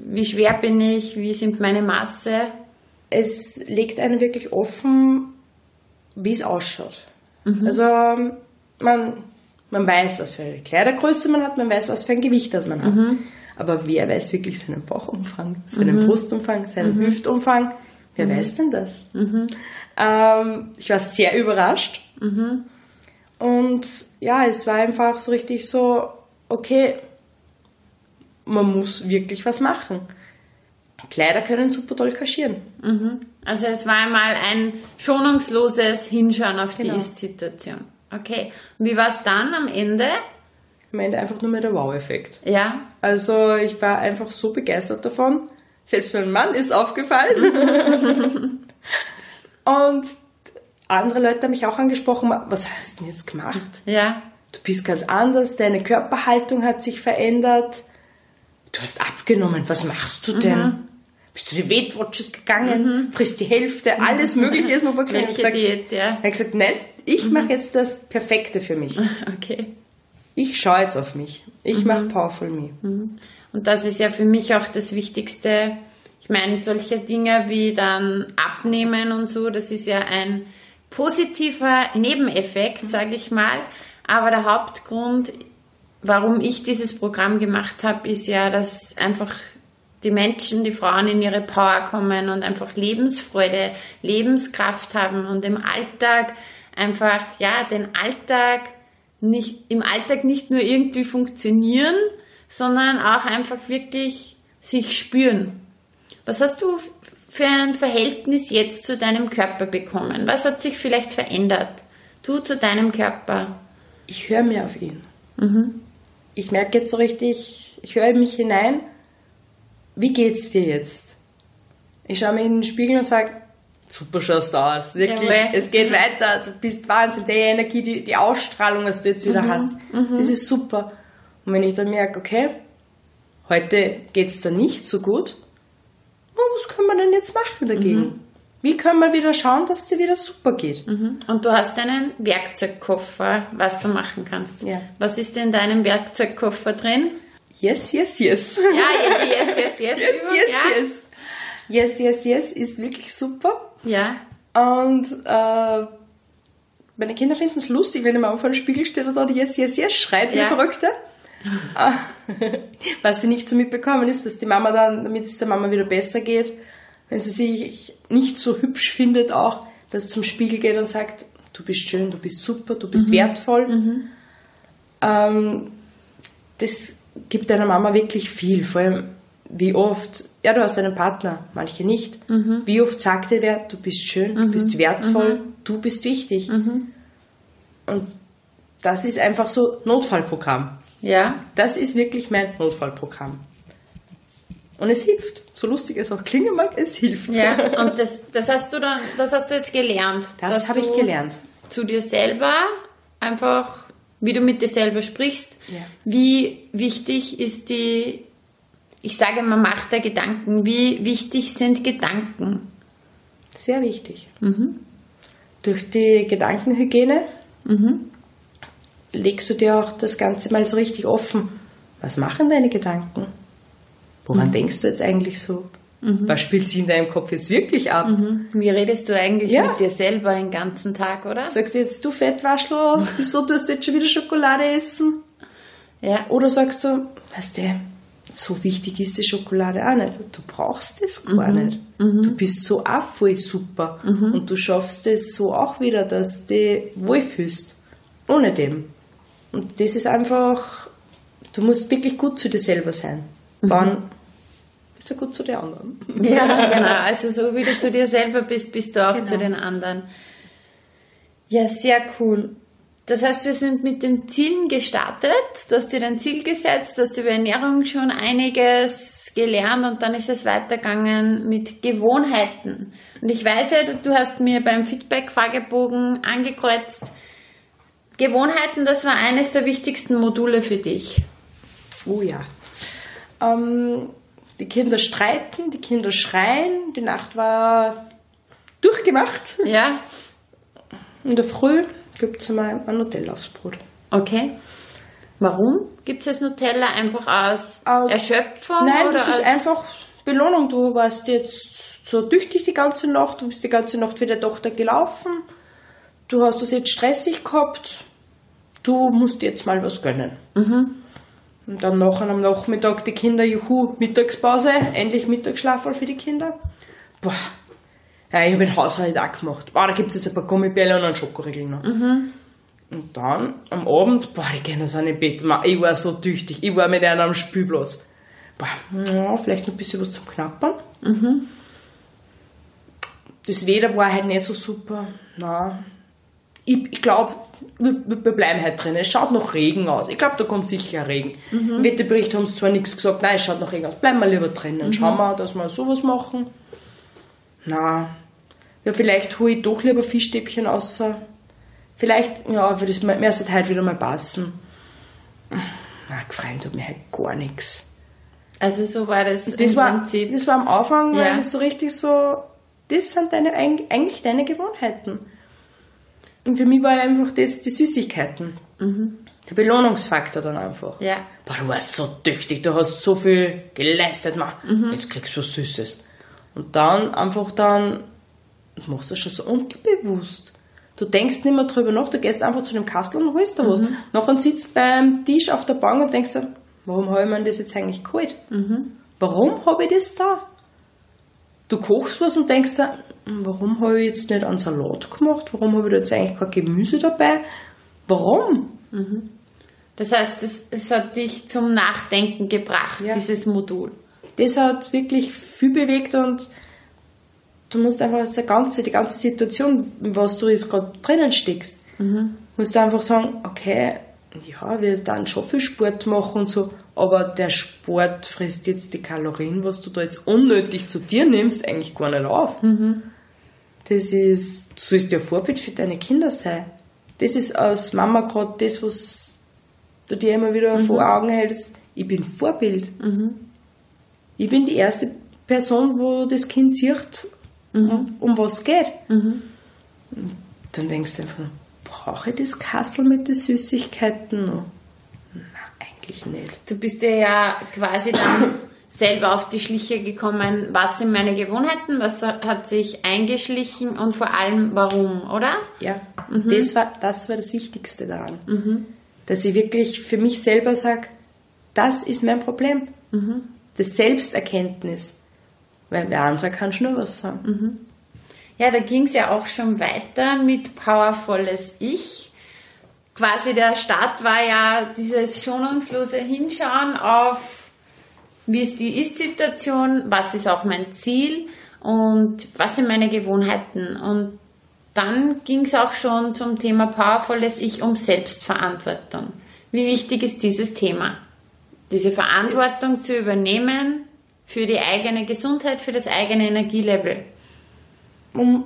wie schwer bin ich, wie sind meine Masse? Es legt einen wirklich offen, wie es ausschaut. Mhm. Also man, man weiß, was für eine Kleidergröße man hat, man weiß, was für ein Gewicht das man hat. Mhm. Aber wer weiß wirklich seinen Bauchumfang, seinen mhm. Brustumfang, seinen mhm. Hüftumfang? Wer mhm. weiß denn das? Mhm. Ähm, ich war sehr überrascht. Und ja, es war einfach so richtig so, okay, man muss wirklich was machen. Kleider können super toll kaschieren. Mhm. Also es war einmal ein schonungsloses Hinschauen auf genau. die Ist-Situation. Okay. Und wie war es dann am Ende? Am Ende einfach nur mehr der Wow-Effekt. Ja. Also ich war einfach so begeistert davon. Selbst mein Mann ist aufgefallen. Und andere Leute haben mich auch angesprochen, was hast du denn jetzt gemacht? Ja. Du bist ganz anders, deine Körperhaltung hat sich verändert. Du hast abgenommen, was machst du denn? Mhm bist du die Weight Watchers gegangen, mhm. frisst die Hälfte, alles Mögliche ist mir vorgeschlagen. Welche Diät, ja. Er hat gesagt, nein, ich mhm. mache jetzt das Perfekte für mich. Okay. Ich schaue jetzt auf mich. Ich mhm. mache Powerful Me. Mhm. Und das ist ja für mich auch das Wichtigste. Ich meine, solche Dinge wie dann Abnehmen und so, das ist ja ein positiver Nebeneffekt, sage ich mal. Aber der Hauptgrund, warum ich dieses Programm gemacht habe, ist ja, dass einfach die Menschen, die Frauen in ihre Power kommen und einfach Lebensfreude, Lebenskraft haben und im Alltag einfach, ja, den Alltag nicht, im Alltag nicht nur irgendwie funktionieren, sondern auch einfach wirklich sich spüren. Was hast du für ein Verhältnis jetzt zu deinem Körper bekommen? Was hat sich vielleicht verändert? Du zu deinem Körper? Ich höre mehr auf ihn. Mhm. Ich merke jetzt so richtig, ich höre in mich hinein, wie geht's dir jetzt? Ich schaue mir in den Spiegel und sage, super schaust du aus, wirklich, ja, es geht weiter, du bist Wahnsinn, die Energie, die, die Ausstrahlung, was du jetzt wieder mhm. hast, mhm. das ist super. Und wenn ich dann merke, okay, heute geht's da nicht so gut, oh, was können wir denn jetzt machen dagegen? Mhm. Wie können wir wieder schauen, dass es dir wieder super geht? Mhm. Und du hast einen Werkzeugkoffer, was du machen kannst. Ja. Was ist in deinem Werkzeugkoffer drin? Yes, yes, yes. Ja, yes, yes, yes, yes. yes, yes, ja. yes. Yes, yes, yes ist wirklich super. Ja. Und äh, meine Kinder finden es lustig, wenn ich mal vor dem Spiegel steht und sagt, yes, yes, yes, schreit wie ja. Verrückte. Was sie nicht so mitbekommen ist, dass die Mama dann, damit es der Mama wieder besser geht, wenn sie sich nicht so hübsch findet, auch, dass sie zum Spiegel geht und sagt, du bist schön, du bist super, du bist mhm. wertvoll. Mhm. Ähm, das gibt deiner Mama wirklich viel. Vor allem, wie oft, ja, du hast einen Partner, manche nicht. Mhm. Wie oft sagt dir wer, du bist schön, du bist mhm. wertvoll, mhm. du bist wichtig. Mhm. Und das ist einfach so Notfallprogramm. Ja. Das ist wirklich mein Notfallprogramm. Und es hilft. So lustig es auch klingen mag, es hilft. Ja, und das, das hast du dann, das hast du jetzt gelernt. Das habe ich gelernt. Zu dir selber einfach, wie du mit dir selber sprichst. Ja. Wie wichtig ist die, ich sage mal, Macht der Gedanken. Wie wichtig sind Gedanken? Sehr wichtig. Mhm. Durch die Gedankenhygiene mhm. legst du dir auch das Ganze mal so richtig offen. Was machen deine Gedanken? Woran mhm. denkst du jetzt eigentlich so? Mhm. Was spielt sich in deinem Kopf jetzt wirklich ab? Mhm. Wie redest du eigentlich ja. mit dir selber den ganzen Tag, oder? Sagst du jetzt, du Fettwaschel, wieso tust du jetzt schon wieder Schokolade essen? Ja. Oder sagst du, weißt du, so wichtig ist die Schokolade auch nicht. Du brauchst das gar mhm. nicht. Mhm. Du bist so auch voll super. Mhm. Und du schaffst es so auch wieder, dass du dich wohlfühlst. Ohne dem. Und das ist einfach, du musst wirklich gut zu dir selber sein. Mhm. Dann bist du gut zu den anderen. Ja, genau. Also so wie du zu dir selber bist, bist du auch genau. zu den anderen. Ja, sehr cool. Das heißt, wir sind mit den Zielen gestartet. Du hast dir dein Ziel gesetzt, du hast über Ernährung schon einiges gelernt und dann ist es weitergegangen mit Gewohnheiten. Und ich weiß ja, du hast mir beim Feedback-Fragebogen angekreuzt, Gewohnheiten, das war eines der wichtigsten Module für dich. Oh ja. Ähm, die Kinder streiten, die Kinder schreien, die Nacht war durchgemacht. Ja. In der Früh gibt es mal ein Nutella aufs Brot. Okay. Warum gibt es das Nutella? Einfach aus äh, Erschöpfung? Nein, das ist einfach Belohnung. Du warst jetzt so tüchtig die ganze Nacht, du bist die ganze Nacht wie der Tochter gelaufen, du hast es jetzt stressig gehabt, du musst jetzt mal was gönnen. Mhm. Und dann nachher am Nachmittag die Kinder, juhu, Mittagspause, endlich Mittagsschlaf für die Kinder. Boah, ja, ich habe den Haushalt auch gemacht. Boah, da gibt es jetzt ein paar Gummibälle und einen Schokoriegel noch. Mhm. Und dann am Abend, boah, die Kinder sind im Bett. Ich war so tüchtig. Ich war mit einer am Spielplatz. Boah, ja, vielleicht noch ein bisschen was zum Knappern. Mhm. Das Wetter war halt nicht so super. Nein, ich, ich glaube, wir, wir, bleiben halt drin. Es schaut noch Regen aus. Ich glaube, da kommt sicher Regen. Mhm. Im Wetterbericht haben sie zwar nichts gesagt, nein, es schaut noch Regen aus. Bleiben wir lieber drinnen. Mhm. Schauen wir, dass wir sowas machen. Na, ja, vielleicht hole ich doch lieber Fischstäbchen raus. Vielleicht, ja, für das müsste halt wieder mal passen. Na, gefreut tut mir halt gar nichts. Also so war das, das war, Prinzip. Das war am Anfang, ja. weil das so richtig so, das sind deine, eigentlich deine Gewohnheiten. Und für mich war einfach das die Süßigkeiten. Mhm. Der Belohnungsfaktor dann einfach. Ja. Boah, du warst so tüchtig, du hast so viel geleistet, man. Mhm. Jetzt kriegst du was Süßes. Und dann einfach dann, du machst das schon so unbewusst. Du denkst nicht mehr drüber nach, du gehst einfach zu dem Kastel und holst da was. Mhm. Nachher sitzt beim Tisch auf der Bank und denkst dir, warum habe ich mir das jetzt eigentlich geholt? Mhm. Warum habe ich das da? Du kochst was und denkst dir, warum habe ich jetzt nicht einen Salat gemacht? Warum habe ich da jetzt eigentlich kein Gemüse dabei? Warum? Mhm. Das heißt, es hat dich zum Nachdenken gebracht, ja. dieses Modul. Das hat wirklich viel bewegt und du musst einfach die ganze, die ganze Situation, was du jetzt gerade drinnen steckst, mhm. musst du einfach sagen, okay, ja, wir dann schon viel Sport machen und so, aber der Sport frisst jetzt die Kalorien, was du da jetzt unnötig zu dir nimmst, eigentlich gar nicht auf. Mhm. Das ist, du sollst ja Vorbild für deine Kinder sein. Das ist als Mama gerade das, was du dir immer wieder mhm. vor Augen hältst. Ich bin Vorbild. Mhm. Ich bin die erste Person, wo das Kind sieht, mhm. um was es geht. Mhm. Dann denkst du einfach, brauche ich das Kastel mit den Süßigkeiten noch? Nein, eigentlich nicht. Du bist ja, ja quasi dann selber auf die Schliche gekommen, was sind meine Gewohnheiten, was hat sich eingeschlichen und vor allem warum, oder? Ja, mhm. das, war, das war das Wichtigste daran. Mhm. Dass ich wirklich für mich selber sage, das ist mein Problem. Mhm. Das Selbsterkenntnis. Weil der andere kann schon nur was sagen. Mhm. Ja, da ging es ja auch schon weiter mit Powervolles Ich. Quasi der Start war ja dieses schonungslose Hinschauen auf, wie ist die Ist-Situation, was ist auch mein Ziel und was sind meine Gewohnheiten. Und dann ging es auch schon zum Thema Powervolles Ich um Selbstverantwortung. Wie wichtig ist dieses Thema? Diese Verantwortung es zu übernehmen für die eigene Gesundheit, für das eigene Energielevel. Und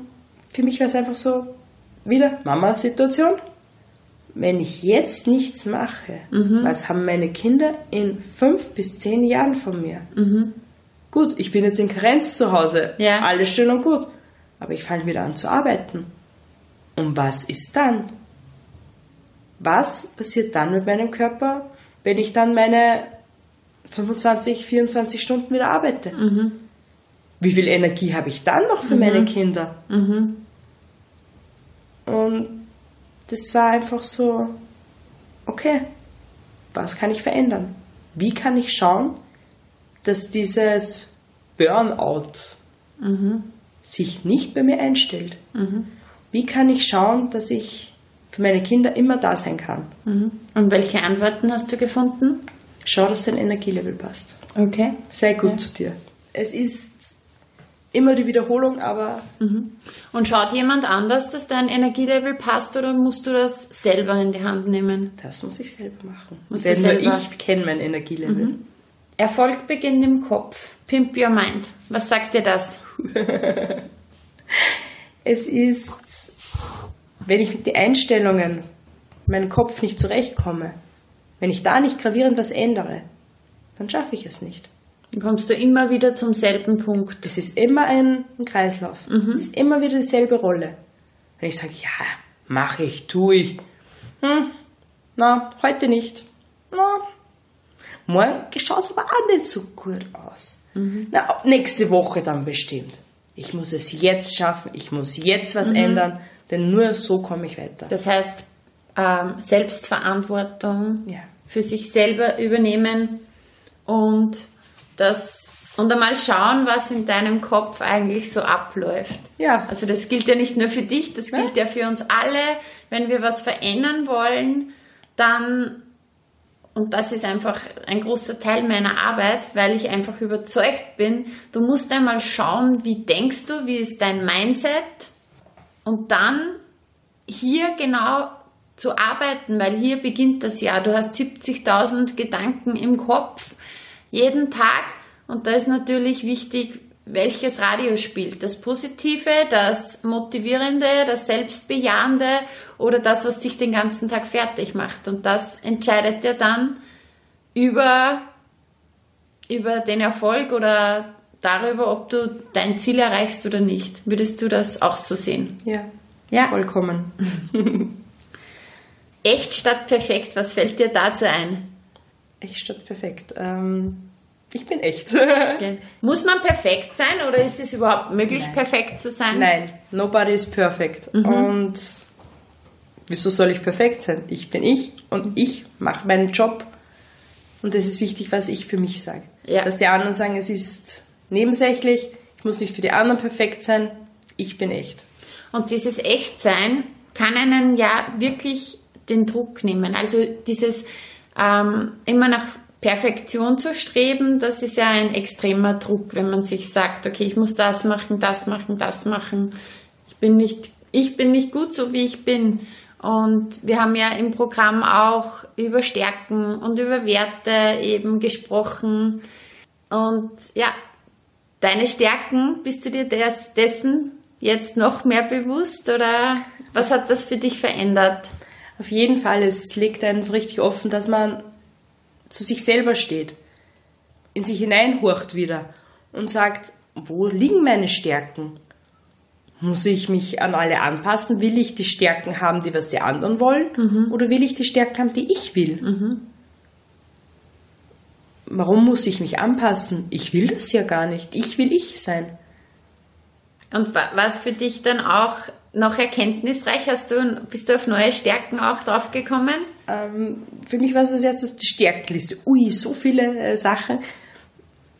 für mich war es einfach so, wieder Mama-Situation. Wenn ich jetzt nichts mache, mhm. was haben meine Kinder in fünf bis zehn Jahren von mir? Mhm. Gut, ich bin jetzt in Karenz zu Hause, ja. alles schön und gut, aber ich fange wieder an zu arbeiten. Und was ist dann? Was passiert dann mit meinem Körper, wenn ich dann meine 25, 24 Stunden wieder arbeite. Mhm. Wie viel Energie habe ich dann noch für mhm. meine Kinder? Mhm. Und das war einfach so, okay, was kann ich verändern? Wie kann ich schauen, dass dieses Burnout mhm. sich nicht bei mir einstellt? Mhm. Wie kann ich schauen, dass ich für meine Kinder immer da sein kann? Mhm. Und welche Antworten hast du gefunden? Schau, dass dein Energielevel passt. Okay. Sei gut ja. zu dir. Es ist immer die Wiederholung, aber. Mhm. Und schaut jemand anders, dass dein Energielevel passt oder musst du das selber in die Hand nehmen? Das muss ich selber machen. Denn nur ich kenne mein Energielevel. Mhm. Erfolg beginnt im Kopf. Pimp your mind. Was sagt dir das? es ist, wenn ich mit den Einstellungen meinen Kopf nicht zurechtkomme, wenn ich da nicht gravierend was ändere, dann schaffe ich es nicht. Dann kommst du immer wieder zum selben Punkt. Es ist immer ein, ein Kreislauf. Mhm. Es ist immer wieder dieselbe Rolle. Wenn ich sage, ja, mache ich, tue ich. Hm, na, heute nicht. Na, morgen schaut es aber auch nicht so gut aus. Mhm. Na, nächste Woche dann bestimmt. Ich muss es jetzt schaffen, ich muss jetzt was mhm. ändern, denn nur so komme ich weiter. Das heißt, ähm, Selbstverantwortung, ja für sich selber übernehmen und das und einmal schauen, was in deinem Kopf eigentlich so abläuft. Ja. Also das gilt ja nicht nur für dich, das gilt ja, ja für uns alle. Wenn wir was verändern wollen, dann und das ist einfach ein großer Teil meiner Arbeit, weil ich einfach überzeugt bin, du musst einmal schauen, wie denkst du, wie ist dein Mindset und dann hier genau zu arbeiten, weil hier beginnt das Jahr. Du hast 70.000 Gedanken im Kopf jeden Tag und da ist natürlich wichtig, welches Radio spielt. Das Positive, das Motivierende, das Selbstbejahende oder das, was dich den ganzen Tag fertig macht. Und das entscheidet dir dann über, über den Erfolg oder darüber, ob du dein Ziel erreichst oder nicht. Würdest du das auch so sehen? Ja, ja. vollkommen. Echt statt perfekt, was fällt dir dazu ein? Echt statt perfekt. Ähm, ich bin echt. Okay. Muss man perfekt sein oder ist es überhaupt möglich, Nein. perfekt zu sein? Nein, nobody is perfect. Mhm. Und Wieso soll ich perfekt sein? Ich bin ich und ich mache meinen Job. Und es ist wichtig, was ich für mich sage. Ja. Dass die anderen sagen, es ist nebensächlich, ich muss nicht für die anderen perfekt sein, ich bin echt. Und dieses Echtsein kann einen ja wirklich den Druck nehmen. Also dieses ähm, immer nach Perfektion zu streben, das ist ja ein extremer Druck, wenn man sich sagt, okay, ich muss das machen, das machen, das machen. Ich bin nicht, ich bin nicht gut so wie ich bin. Und wir haben ja im Programm auch über Stärken und über Werte eben gesprochen. Und ja, deine Stärken, bist du dir des, dessen jetzt noch mehr bewusst oder was hat das für dich verändert? Auf jeden Fall, es legt einen so richtig offen, dass man zu sich selber steht, in sich hineinhorcht wieder und sagt, wo liegen meine Stärken? Muss ich mich an alle anpassen? Will ich die Stärken haben, die was die anderen wollen? Mhm. Oder will ich die Stärken haben, die ich will? Mhm. Warum muss ich mich anpassen? Ich will das ja gar nicht. Ich will ich sein. Und was für dich dann auch noch erkenntnisreich? Hast du, bist du auf neue Stärken auch draufgekommen? Ähm, für mich war es jetzt die Stärkenliste. Ui, so viele äh, Sachen.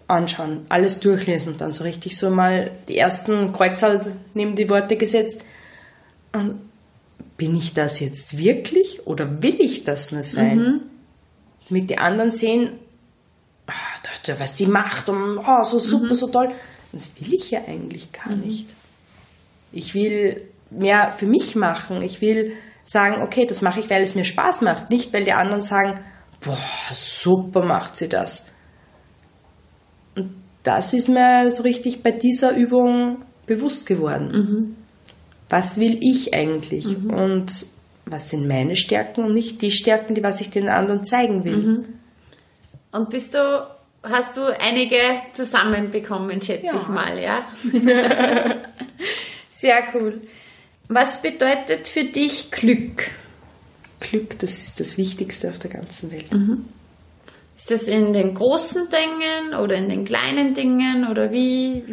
Anschauen, alles durchlesen und dann so richtig so mal die ersten Kreuze neben die Worte gesetzt. Und bin ich das jetzt wirklich oder will ich das nur sein? Mhm. Damit die anderen sehen, oh, was die macht und oh, so super, mhm. so toll. Das will ich ja eigentlich gar mhm. nicht. Ich will mehr für mich machen. Ich will sagen, okay, das mache ich, weil es mir Spaß macht, nicht weil die anderen sagen, boah, super macht sie das. Und das ist mir so richtig bei dieser Übung bewusst geworden. Mhm. Was will ich eigentlich? Mhm. Und was sind meine Stärken und nicht die Stärken, die was ich den anderen zeigen will. Mhm. Und bist du, hast du einige zusammenbekommen, schätze ja. ich mal, ja? Sehr cool. Was bedeutet für dich Glück? Glück, das ist das Wichtigste auf der ganzen Welt. Mhm. Ist das in den großen Dingen oder in den kleinen Dingen oder wie,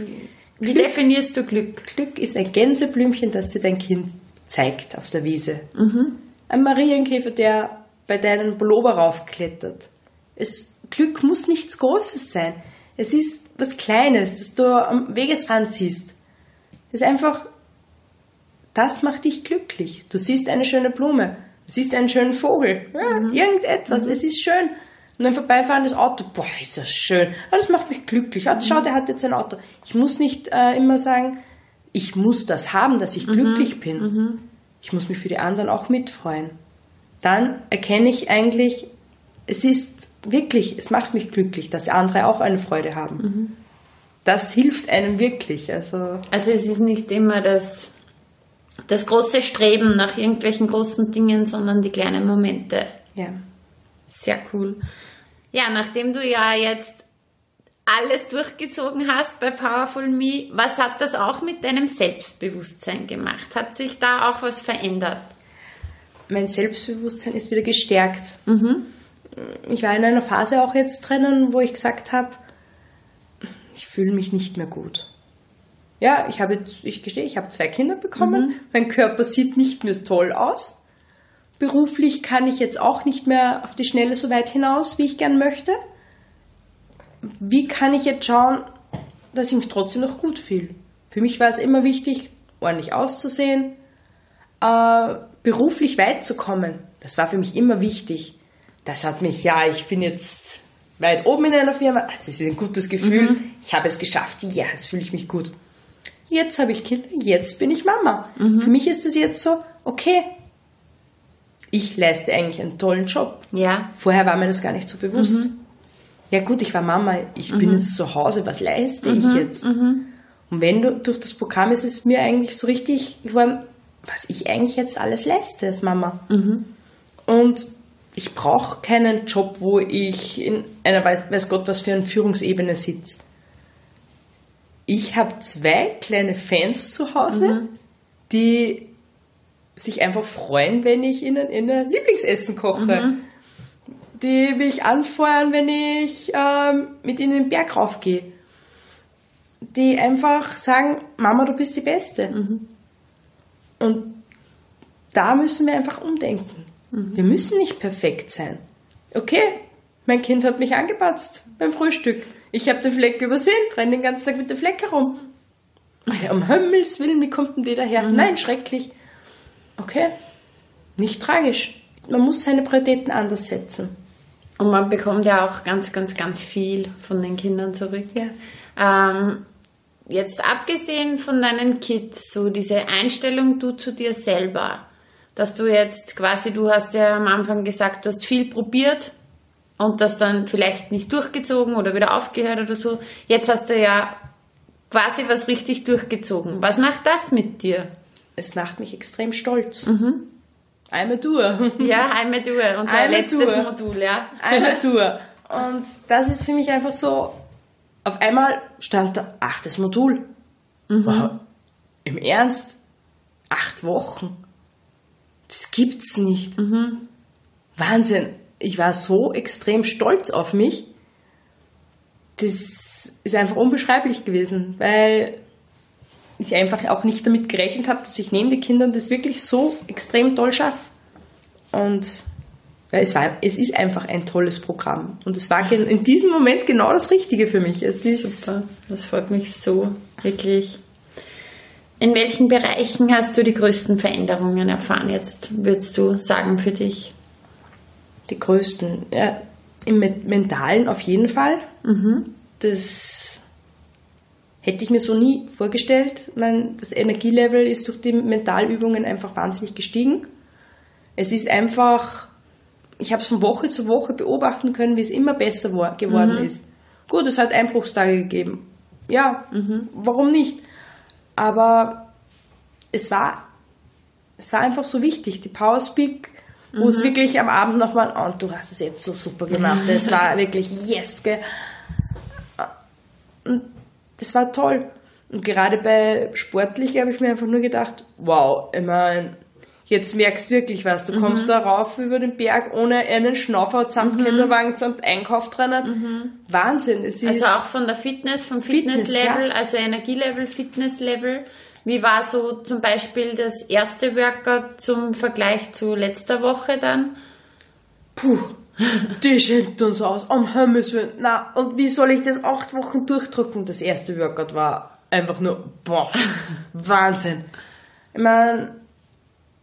wie Glück, definierst du Glück? Glück ist ein Gänseblümchen, das dir dein Kind zeigt auf der Wiese. Mhm. Ein Marienkäfer, der bei deinem Pullover raufklettert. Es, Glück muss nichts Großes sein. Es ist was Kleines, das du am Wegesrand siehst. Es ist einfach das macht dich glücklich. Du siehst eine schöne Blume, du siehst einen schönen Vogel, ja, mhm. irgendetwas, mhm. es ist schön. Und ein vorbeifahrendes Auto, boah, ist das schön. Ah, das macht mich glücklich. Ah, schau, der hat jetzt ein Auto. Ich muss nicht äh, immer sagen, ich muss das haben, dass ich mhm. glücklich bin. Mhm. Ich muss mich für die anderen auch mitfreuen. Dann erkenne ich eigentlich, es ist wirklich, es macht mich glücklich, dass andere auch eine Freude haben. Mhm. Das hilft einem wirklich. Also, also es ist nicht immer das das große Streben nach irgendwelchen großen Dingen, sondern die kleinen Momente. Ja. Sehr cool. Ja, nachdem du ja jetzt alles durchgezogen hast bei Powerful Me, was hat das auch mit deinem Selbstbewusstsein gemacht? Hat sich da auch was verändert? Mein Selbstbewusstsein ist wieder gestärkt. Mhm. Ich war in einer Phase auch jetzt drinnen, wo ich gesagt habe, ich fühle mich nicht mehr gut. Ja, ich habe ich gestehe, ich habe zwei Kinder bekommen. Mhm. Mein Körper sieht nicht mehr toll aus. Beruflich kann ich jetzt auch nicht mehr auf die Schnelle so weit hinaus, wie ich gern möchte. Wie kann ich jetzt schauen, dass ich mich trotzdem noch gut fühle? Für mich war es immer wichtig, ordentlich auszusehen, äh, beruflich weit zu kommen. Das war für mich immer wichtig. Das hat mich, ja, ich bin jetzt weit oben in einer Firma. Das ist ein gutes Gefühl. Mhm. Ich habe es geschafft. Ja, jetzt fühle ich mich gut jetzt habe ich Kinder, jetzt bin ich Mama. Mhm. Für mich ist es jetzt so, okay, ich leiste eigentlich einen tollen Job. Ja. Vorher war mir das gar nicht so bewusst. Mhm. Ja gut, ich war Mama, ich mhm. bin jetzt zu Hause, was leiste ich mhm. jetzt? Mhm. Und wenn du durch das Programm ist es mir eigentlich so richtig geworden, was ich eigentlich jetzt alles leiste als Mama. Mhm. Und ich brauche keinen Job, wo ich in einer weiß, weiß Gott was für eine Führungsebene sitze ich habe zwei kleine Fans zu Hause, mhm. die sich einfach freuen, wenn ich ihnen in ein Lieblingsessen koche. Mhm. Die mich anfeuern, wenn ich ähm, mit ihnen den Berg raufgehe. Die einfach sagen, Mama, du bist die Beste. Mhm. Und da müssen wir einfach umdenken. Mhm. Wir müssen nicht perfekt sein. Okay, mein Kind hat mich angepatzt beim Frühstück. Ich habe den Fleck übersehen, renne den ganzen Tag mit dem Fleck herum. Um Himmels Willen, wie kommt denn der daher? Mhm. Nein, schrecklich. Okay, nicht tragisch. Man muss seine Prioritäten anders setzen. Und man bekommt ja auch ganz, ganz, ganz viel von den Kindern zurück. Ja. Ähm, jetzt abgesehen von deinen Kids, so diese Einstellung du zu dir selber, dass du jetzt quasi, du hast ja am Anfang gesagt, du hast viel probiert und das dann vielleicht nicht durchgezogen oder wieder aufgehört oder so. Jetzt hast du ja quasi was richtig durchgezogen. Was macht das mit dir? Es macht mich extrem stolz. Mhm. Einmal Tour. Ja, einmal Tour. Unser einmal letztes Tour. Modul, ja. Einmal Tour. Und das ist für mich einfach so, auf einmal stand da achtes Modul. Mhm. Wow. Im Ernst? Acht Wochen? Das gibt's nicht. Mhm. Wahnsinn. Ich war so extrem stolz auf mich. Das ist einfach unbeschreiblich gewesen, weil ich einfach auch nicht damit gerechnet habe, dass ich neben den Kindern das wirklich so extrem toll schaffe. Und es, war, es ist einfach ein tolles Programm. Und es war in diesem Moment genau das Richtige für mich. Es ist Super, das freut mich so, wirklich. In welchen Bereichen hast du die größten Veränderungen erfahren jetzt, würdest du sagen, für dich? Die größten, ja, im Mentalen auf jeden Fall. Mhm. Das hätte ich mir so nie vorgestellt. Mein, das Energielevel ist durch die Mentalübungen einfach wahnsinnig gestiegen. Es ist einfach, ich habe es von Woche zu Woche beobachten können, wie es immer besser war, geworden mhm. ist. Gut, es hat Einbruchstage gegeben. Ja, mhm. warum nicht? Aber es war, es war einfach so wichtig. Die Powerspeak, wo mhm. es wirklich am Abend nochmal, und oh, du hast es jetzt so super gemacht. Es war wirklich yes, gell? Und das war toll. Und gerade bei sportlich habe ich mir einfach nur gedacht, wow, ich meine, jetzt merkst du wirklich was. Du kommst mhm. da rauf über den Berg ohne einen Schnaufer samt mhm. Kinderwagen, samt Einkauf drinnen. Mhm. Wahnsinn. Es also auch von der Fitness, vom Fitnesslevel, Fitness, ja. also Energielevel, Fitnesslevel. Wie war so zum Beispiel das erste Workout zum Vergleich zu letzter Woche dann? Puh, die schenkt uns aus. Um Himmels Willen. Na, und wie soll ich das acht Wochen durchdrücken? Das erste Workout war einfach nur, boah, Wahnsinn. Ich meine,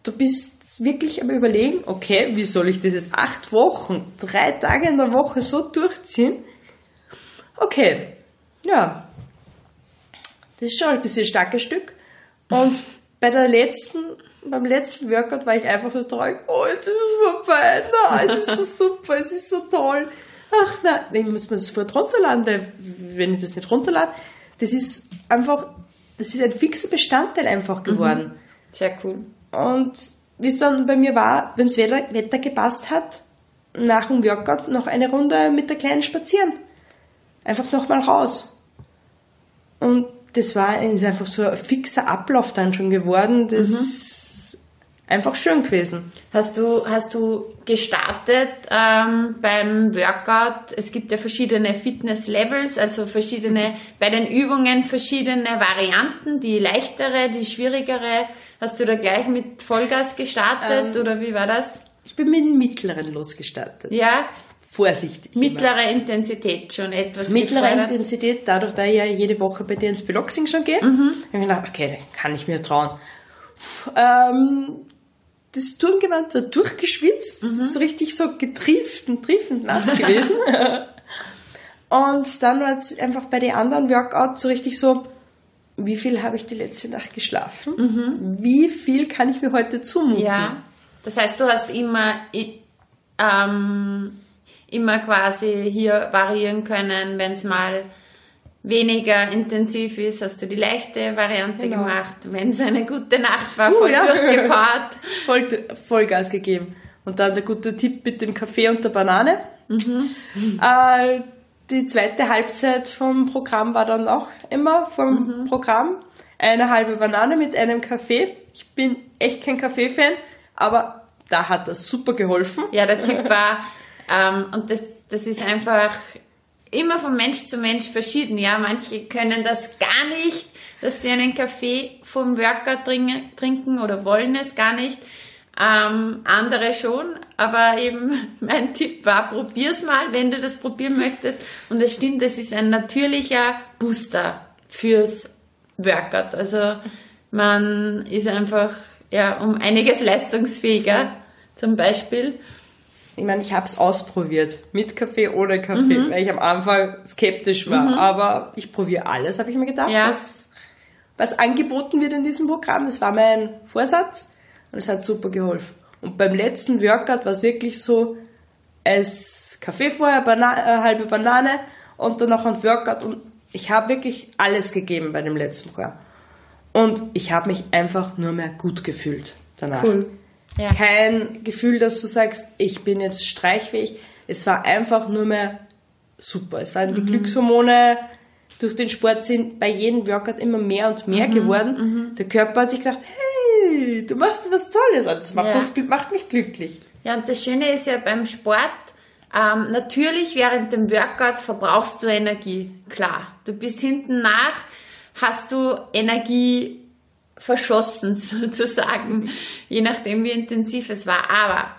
du bist wirklich am überlegen, okay, wie soll ich das jetzt acht Wochen, drei Tage in der Woche so durchziehen? Okay, ja, das ist schon ein bisschen ein starkes Stück. Und bei der letzten, beim letzten Workout war ich einfach so traurig, oh, jetzt ist es vorbei, na, es ist so super, es ist so toll. Ach nein, ich muss mir das sofort runterladen, weil wenn ich das nicht runterlade, das ist einfach, das ist ein fixer Bestandteil einfach geworden. Mhm. Sehr cool. Und wie es dann bei mir war, wenn das Wetter, Wetter gepasst hat, nach dem Workout noch eine Runde mit der Kleinen spazieren. Einfach nochmal raus. Und das war ist einfach so ein fixer Ablauf dann schon geworden. Das mhm. ist einfach schön gewesen. Hast du, hast du gestartet ähm, beim Workout? Es gibt ja verschiedene Fitness-Levels, also verschiedene, bei den Übungen verschiedene Varianten, die leichtere, die schwierigere Hast du da gleich mit Vollgas gestartet ähm, oder wie war das? Ich bin mit dem mittleren losgestartet. Ja. Vorsichtig. Mittlere immer. Intensität schon etwas. Mittlere gefordert. Intensität, dadurch, dass ich ja jede Woche bei dir ins Beloxing schon gehe, mhm. habe ich gedacht, okay, dann kann ich mir trauen. Ähm, das Turngewand war durchgeschwitzt, mhm. so richtig so getrieft und triefend nass gewesen. und dann war es einfach bei den anderen Workouts so richtig so, wie viel habe ich die letzte Nacht geschlafen? Mhm. Wie viel kann ich mir heute zumuten? Ja, das heißt, du hast immer, ähm, immer quasi hier variieren können, wenn es mal weniger intensiv ist, hast du die leichte Variante genau. gemacht. Wenn es eine gute Nacht war, voll uh, ja. durchgepaart. voll, Vollgas gegeben. Und dann der gute Tipp mit dem Kaffee und der Banane. Mhm. Äh, die zweite Halbzeit vom Programm war dann auch immer vom mhm. Programm. Eine halbe Banane mit einem Kaffee. Ich bin echt kein Kaffee-Fan, aber da hat das super geholfen. Ja, der Tipp war, ähm, und das, das ist einfach immer von Mensch zu Mensch verschieden. Ja, manche können das gar nicht, dass sie einen Kaffee vom Workout trinken oder wollen es gar nicht. ähm, andere schon, aber eben mein Tipp war, probier's mal, wenn du das probieren möchtest. Und es stimmt, es ist ein natürlicher Booster fürs Workout. Also man ist einfach ja um einiges leistungsfähiger, zum Beispiel. Ich meine, ich habe es ausprobiert, mit Kaffee, ohne Kaffee, mhm. weil ich am Anfang skeptisch war. Mhm. Aber ich probiere alles, habe ich mir gedacht, ja. was, was angeboten wird in diesem Programm. Das war mein Vorsatz und es hat super geholfen. Und beim letzten Workout war es wirklich so, es Kaffee vorher, Bana äh, halbe Banane und dann noch ein Workout und ich habe wirklich alles gegeben bei dem letzten Programm. Und ich habe mich einfach nur mehr gut gefühlt danach. Cool. Ja. Kein Gefühl, dass du sagst, ich bin jetzt streichfähig. Es war einfach nur mehr super. Es waren die mhm. Glückshormone durch den Sport sind bei jedem Workout immer mehr und mehr mhm. geworden. Mhm. Der Körper hat sich gedacht, hey, du machst was Tolles. Das macht, ja. das macht mich glücklich. Ja, und das Schöne ist ja beim Sport, ähm, natürlich während dem Workout verbrauchst du Energie. Klar. Du bist hinten nach, hast du Energie verschossen sozusagen, je nachdem wie intensiv es war. Aber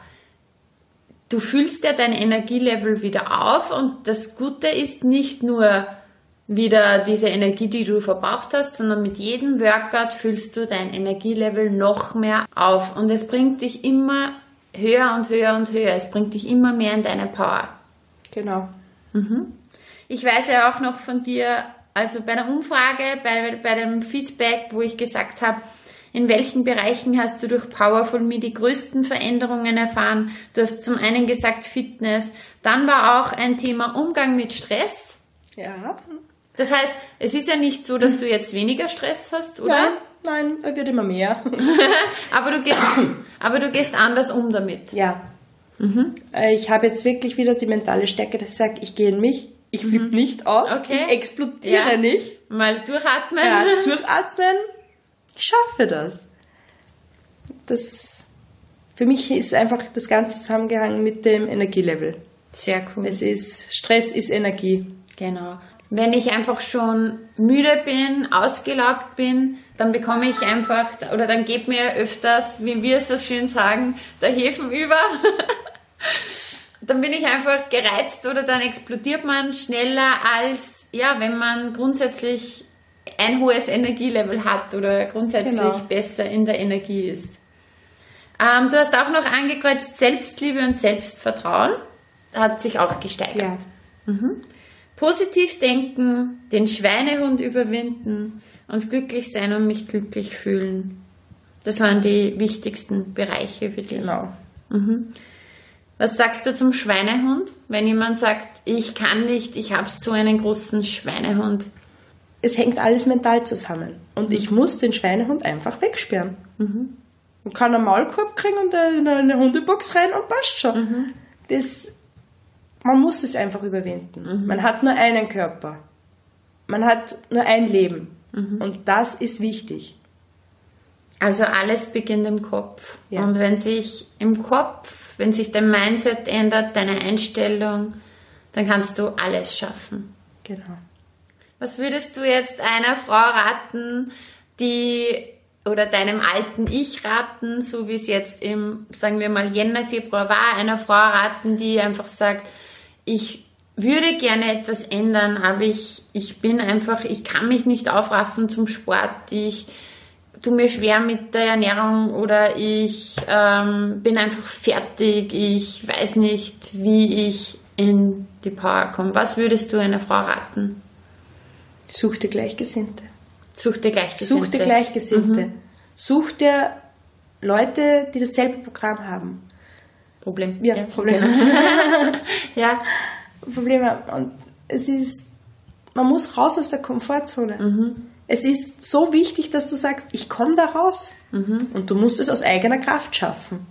du füllst ja dein Energielevel wieder auf und das Gute ist nicht nur wieder diese Energie, die du verbraucht hast, sondern mit jedem Workout füllst du dein Energielevel noch mehr auf und es bringt dich immer höher und höher und höher. Es bringt dich immer mehr in deine Power. Genau. Mhm. Ich weiß ja auch noch von dir, also bei der Umfrage, bei, bei dem Feedback, wo ich gesagt habe, in welchen Bereichen hast du durch Powerful Me die größten Veränderungen erfahren? Du hast zum einen gesagt Fitness, dann war auch ein Thema Umgang mit Stress. Ja. Das heißt, es ist ja nicht so, dass du jetzt weniger Stress hast, oder? Nein, nein, er wird immer mehr. aber, du gehst, aber du gehst anders um damit. Ja. Mhm. Äh, ich habe jetzt wirklich wieder die mentale Stärke, dass ich sage, ich gehe in mich, ich flippe mhm. nicht aus, okay. ich explodiere ja. nicht. Mal durchatmen. Ja, durchatmen. Ich schaffe das. Das für mich ist einfach das Ganze zusammengehangen mit dem Energielevel. Sehr cool. Es ist Stress ist Energie. Genau. Wenn ich einfach schon müde bin, ausgelaugt bin, dann bekomme ich einfach, oder dann geht mir öfters, wie wir so schön sagen, der Hefen über. dann bin ich einfach gereizt oder dann explodiert man schneller als, ja, wenn man grundsätzlich ein hohes Energielevel hat oder grundsätzlich genau. besser in der Energie ist. Ähm, du hast auch noch angekreuzt, Selbstliebe und Selbstvertrauen hat sich auch gesteigert. Ja. Mhm. Positiv denken, den Schweinehund überwinden und glücklich sein und mich glücklich fühlen. Das waren die wichtigsten Bereiche für dich. Genau. Mhm. Was sagst du zum Schweinehund, wenn jemand sagt, ich kann nicht, ich habe so einen großen Schweinehund? Es hängt alles mental zusammen. Und ich muss den Schweinehund einfach wegsperren. Mhm. Man kann einen Maulkorb kriegen und in eine Hundebox rein und passt schon. Mhm. Das, man muss es einfach überwinden. Mhm. Man hat nur einen Körper. Man hat nur ein Leben. Mhm. Und das ist wichtig. Also alles beginnt im Kopf. Ja. Und wenn sich im Kopf wenn sich dein Mindset ändert, deine Einstellung, dann kannst du alles schaffen. Genau. Was würdest du jetzt einer Frau raten, die oder deinem alten Ich raten, so wie es jetzt im, sagen wir mal, Jänner, Februar war, einer Frau raten, die einfach sagt, ich würde gerne etwas ändern, aber ich, ich bin einfach, ich kann mich nicht aufraffen zum Sport, ich, tu mir schwer mit der Ernährung oder ich ähm, bin einfach fertig, ich weiß nicht, wie ich in die Power komme. Was würdest du einer Frau raten? Such dir Gleichgesinnte. Such dir Gleichgesinnte. Such dir Gleichgesinnte. Mhm. Such dir Leute, die dasselbe Programm haben. Problem. Ja, ja. Probleme. ja. Probleme. Und es ist, man muss raus aus der Komfortzone. Mhm es ist so wichtig, dass du sagst, ich komme da raus. Mhm. Und du musst es aus eigener Kraft schaffen.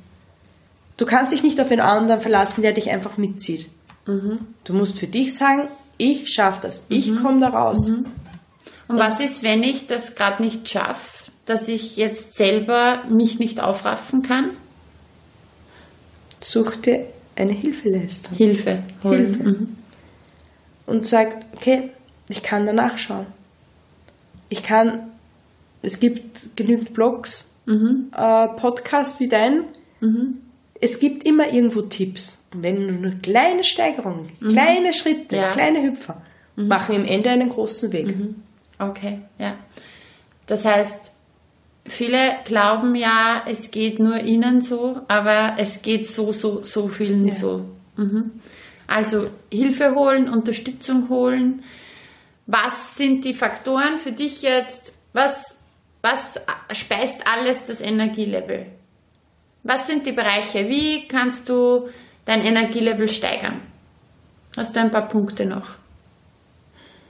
Du kannst dich nicht auf einen anderen verlassen, der dich einfach mitzieht. Mhm. Du musst für dich sagen, ich schaffe das, ich mhm. komme da raus. Mhm. Und was ist, wenn ich das gerade nicht schaffe, dass ich jetzt selber mich nicht aufraffen kann? Such dir eine Hilfeleistung. Hilfe. Holen. Hilfe. Mhm. Und sagt, okay, ich kann danach schauen ich kann, es gibt genügend Blogs, mhm. äh, Podcasts wie dein, Mhm. Es gibt immer irgendwo Tipps. Und wenn du nur kleine Steigerungen, mhm. kleine Schritte, ja. kleine Hüpfer, mhm. machen im Ende einen großen Weg. Mhm. Okay, ja. Das heißt, viele glauben ja, es geht nur ihnen so, aber es geht so, so, so vielen ja. so. Mhm. Also Hilfe holen, Unterstützung holen. Was sind die Faktoren für dich jetzt? Was, was speist alles das Energielevel? Was sind die Bereiche? Wie kannst du dein Energielevel steigern? Hast du ein paar Punkte noch?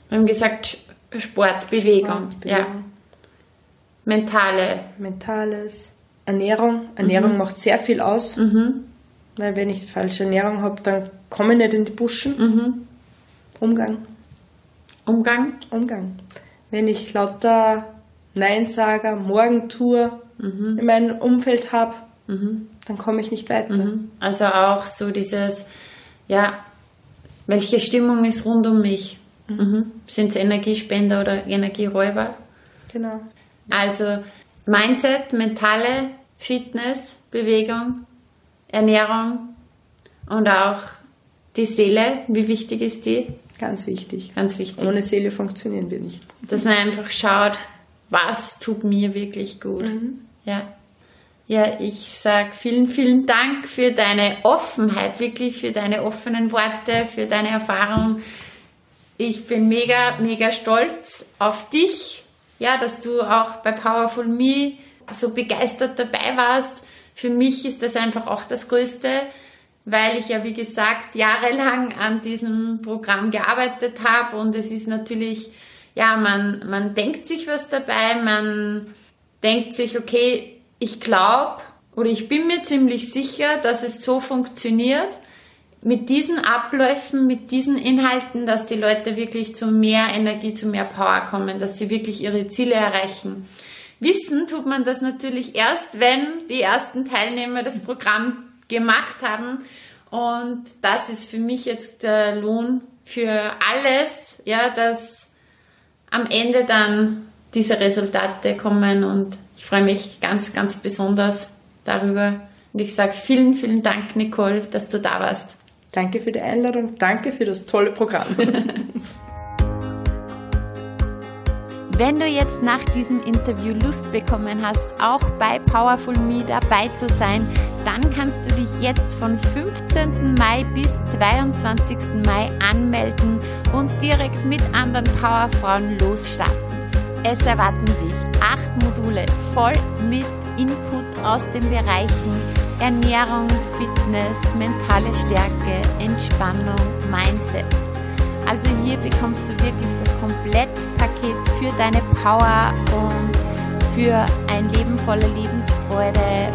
Wir haben gesagt, Sport, Bewegung. Sport, Bewegung. Ja. Mentale. Mentales. Ernährung. Ernährung mhm. macht sehr viel aus. Mhm. Weil wenn ich falsche Ernährung habe, dann komme ich nicht in die Buschen. Mhm. Umgang. Umgang? Umgang. Wenn ich lauter Neinsager, Morgentour mhm. in meinem Umfeld habe, mhm. dann komme ich nicht weiter. Mhm. Also auch so dieses, ja, welche Stimmung ist rund um mich? Mhm. mhm. Sind es Energiespender oder Energieräuber? Genau. Also Mindset, mentale Fitness, Bewegung, Ernährung und auch die Seele. Wie wichtig ist die? Ganz wichtig. Ganz wichtig. Ohne Seele funktionieren wir nicht. Dass man einfach schaut, was tut mir wirklich gut. Mhm. Ja. Ja, ich sag vielen, vielen Dank für deine Offenheit, wirklich für deine offenen Worte, für deine Erfahrung. Ich bin mega, mega stolz auf dich, ja, dass du auch bei Powerful Me so begeistert dabei warst. Für mich ist das einfach auch das Größte, weil ich ja, wie gesagt, jahrelang an diesem Programm gearbeitet habe und es ist natürlich, ja, man, man denkt sich was dabei, man denkt sich, okay, ich glaube oder ich bin mir ziemlich sicher, dass es so funktioniert mit diesen Abläufen, mit diesen Inhalten, dass die Leute wirklich zu mehr Energie, zu mehr Power kommen, dass sie wirklich ihre Ziele erreichen. Wissen tut man das natürlich erst, wenn die ersten Teilnehmer das Programm gemacht haben. Und das ist für mich jetzt der Lohn für alles, ja, dass am Ende dann diese Resultate kommen und ich freue mich ganz, ganz besonders darüber. Und ich sage vielen, vielen Dank, Nicole, dass du da warst. Danke für die Einladung, danke für das tolle Programm. Wenn du jetzt nach diesem Interview Lust bekommen hast, auch bei Powerful Me dabei zu sein, dann kannst du dich jetzt von 15. Mai bis 22. Mai anmelden und direkt mit anderen Powerfrauen losstarten. Es erwarten dich acht Module voll mit Input aus den Bereichen Ernährung, Fitness, mentale Stärke, Entspannung, Mindset. Also hier bekommst du wirklich das Komplettpaket für deine Power und für ein Leben voller Lebensfreude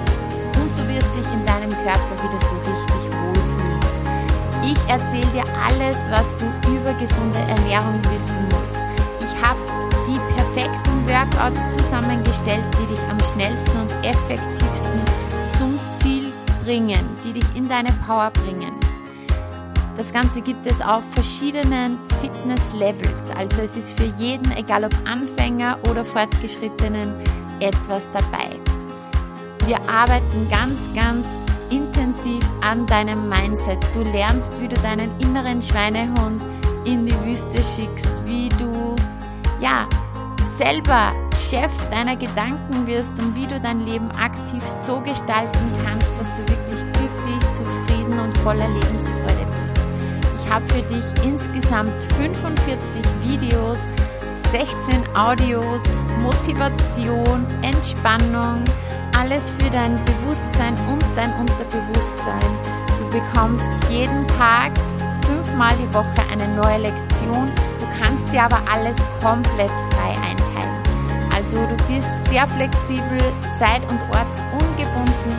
und du wirst dich in deinem Körper wieder so richtig wohlfühlen. Ich erzähle dir alles, was du über gesunde Ernährung wissen musst. Ich habe die perfekten Workouts zusammengestellt, die dich am schnellsten und effektivsten bringen, die dich in deine Power bringen. Das Ganze gibt es auf verschiedenen Fitness-Levels. Also es ist für jeden, egal ob Anfänger oder Fortgeschrittenen, etwas dabei. Wir arbeiten ganz, ganz intensiv an deinem Mindset. Du lernst, wie du deinen inneren Schweinehund in die Wüste schickst, wie du ja selber Chef deiner Gedanken wirst und wie du dein Leben aktiv so gestalten kannst, dass du wirklich glücklich, zufrieden und voller Lebensfreude bist. Ich habe für dich insgesamt 45 Videos, 16 Audios, Motivation, Entspannung, alles für dein Bewusstsein und dein Unterbewusstsein. Du bekommst jeden Tag fünfmal die Woche eine neue Lektion. Du kannst dir aber alles komplett frei einteilen. Also du bist sehr flexibel, zeit- und ortsungebunden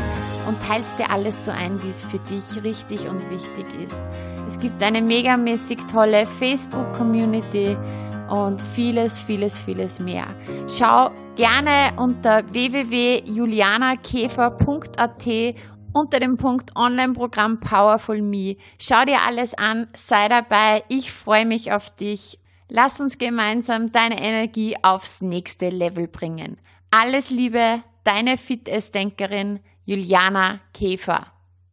und teilst dir alles so ein, wie es für dich richtig und wichtig ist. Es gibt eine megamäßig tolle Facebook-Community und vieles, vieles, vieles mehr. Schau gerne unter www.julianakäfer.at unter dem Punkt Online-Programm Powerful Me. Schau dir alles an, sei dabei, ich freue mich auf dich. Lass uns gemeinsam deine Energie aufs nächste Level bringen. Alles Liebe, deine Fitness-Denkerin Juliana Käfer.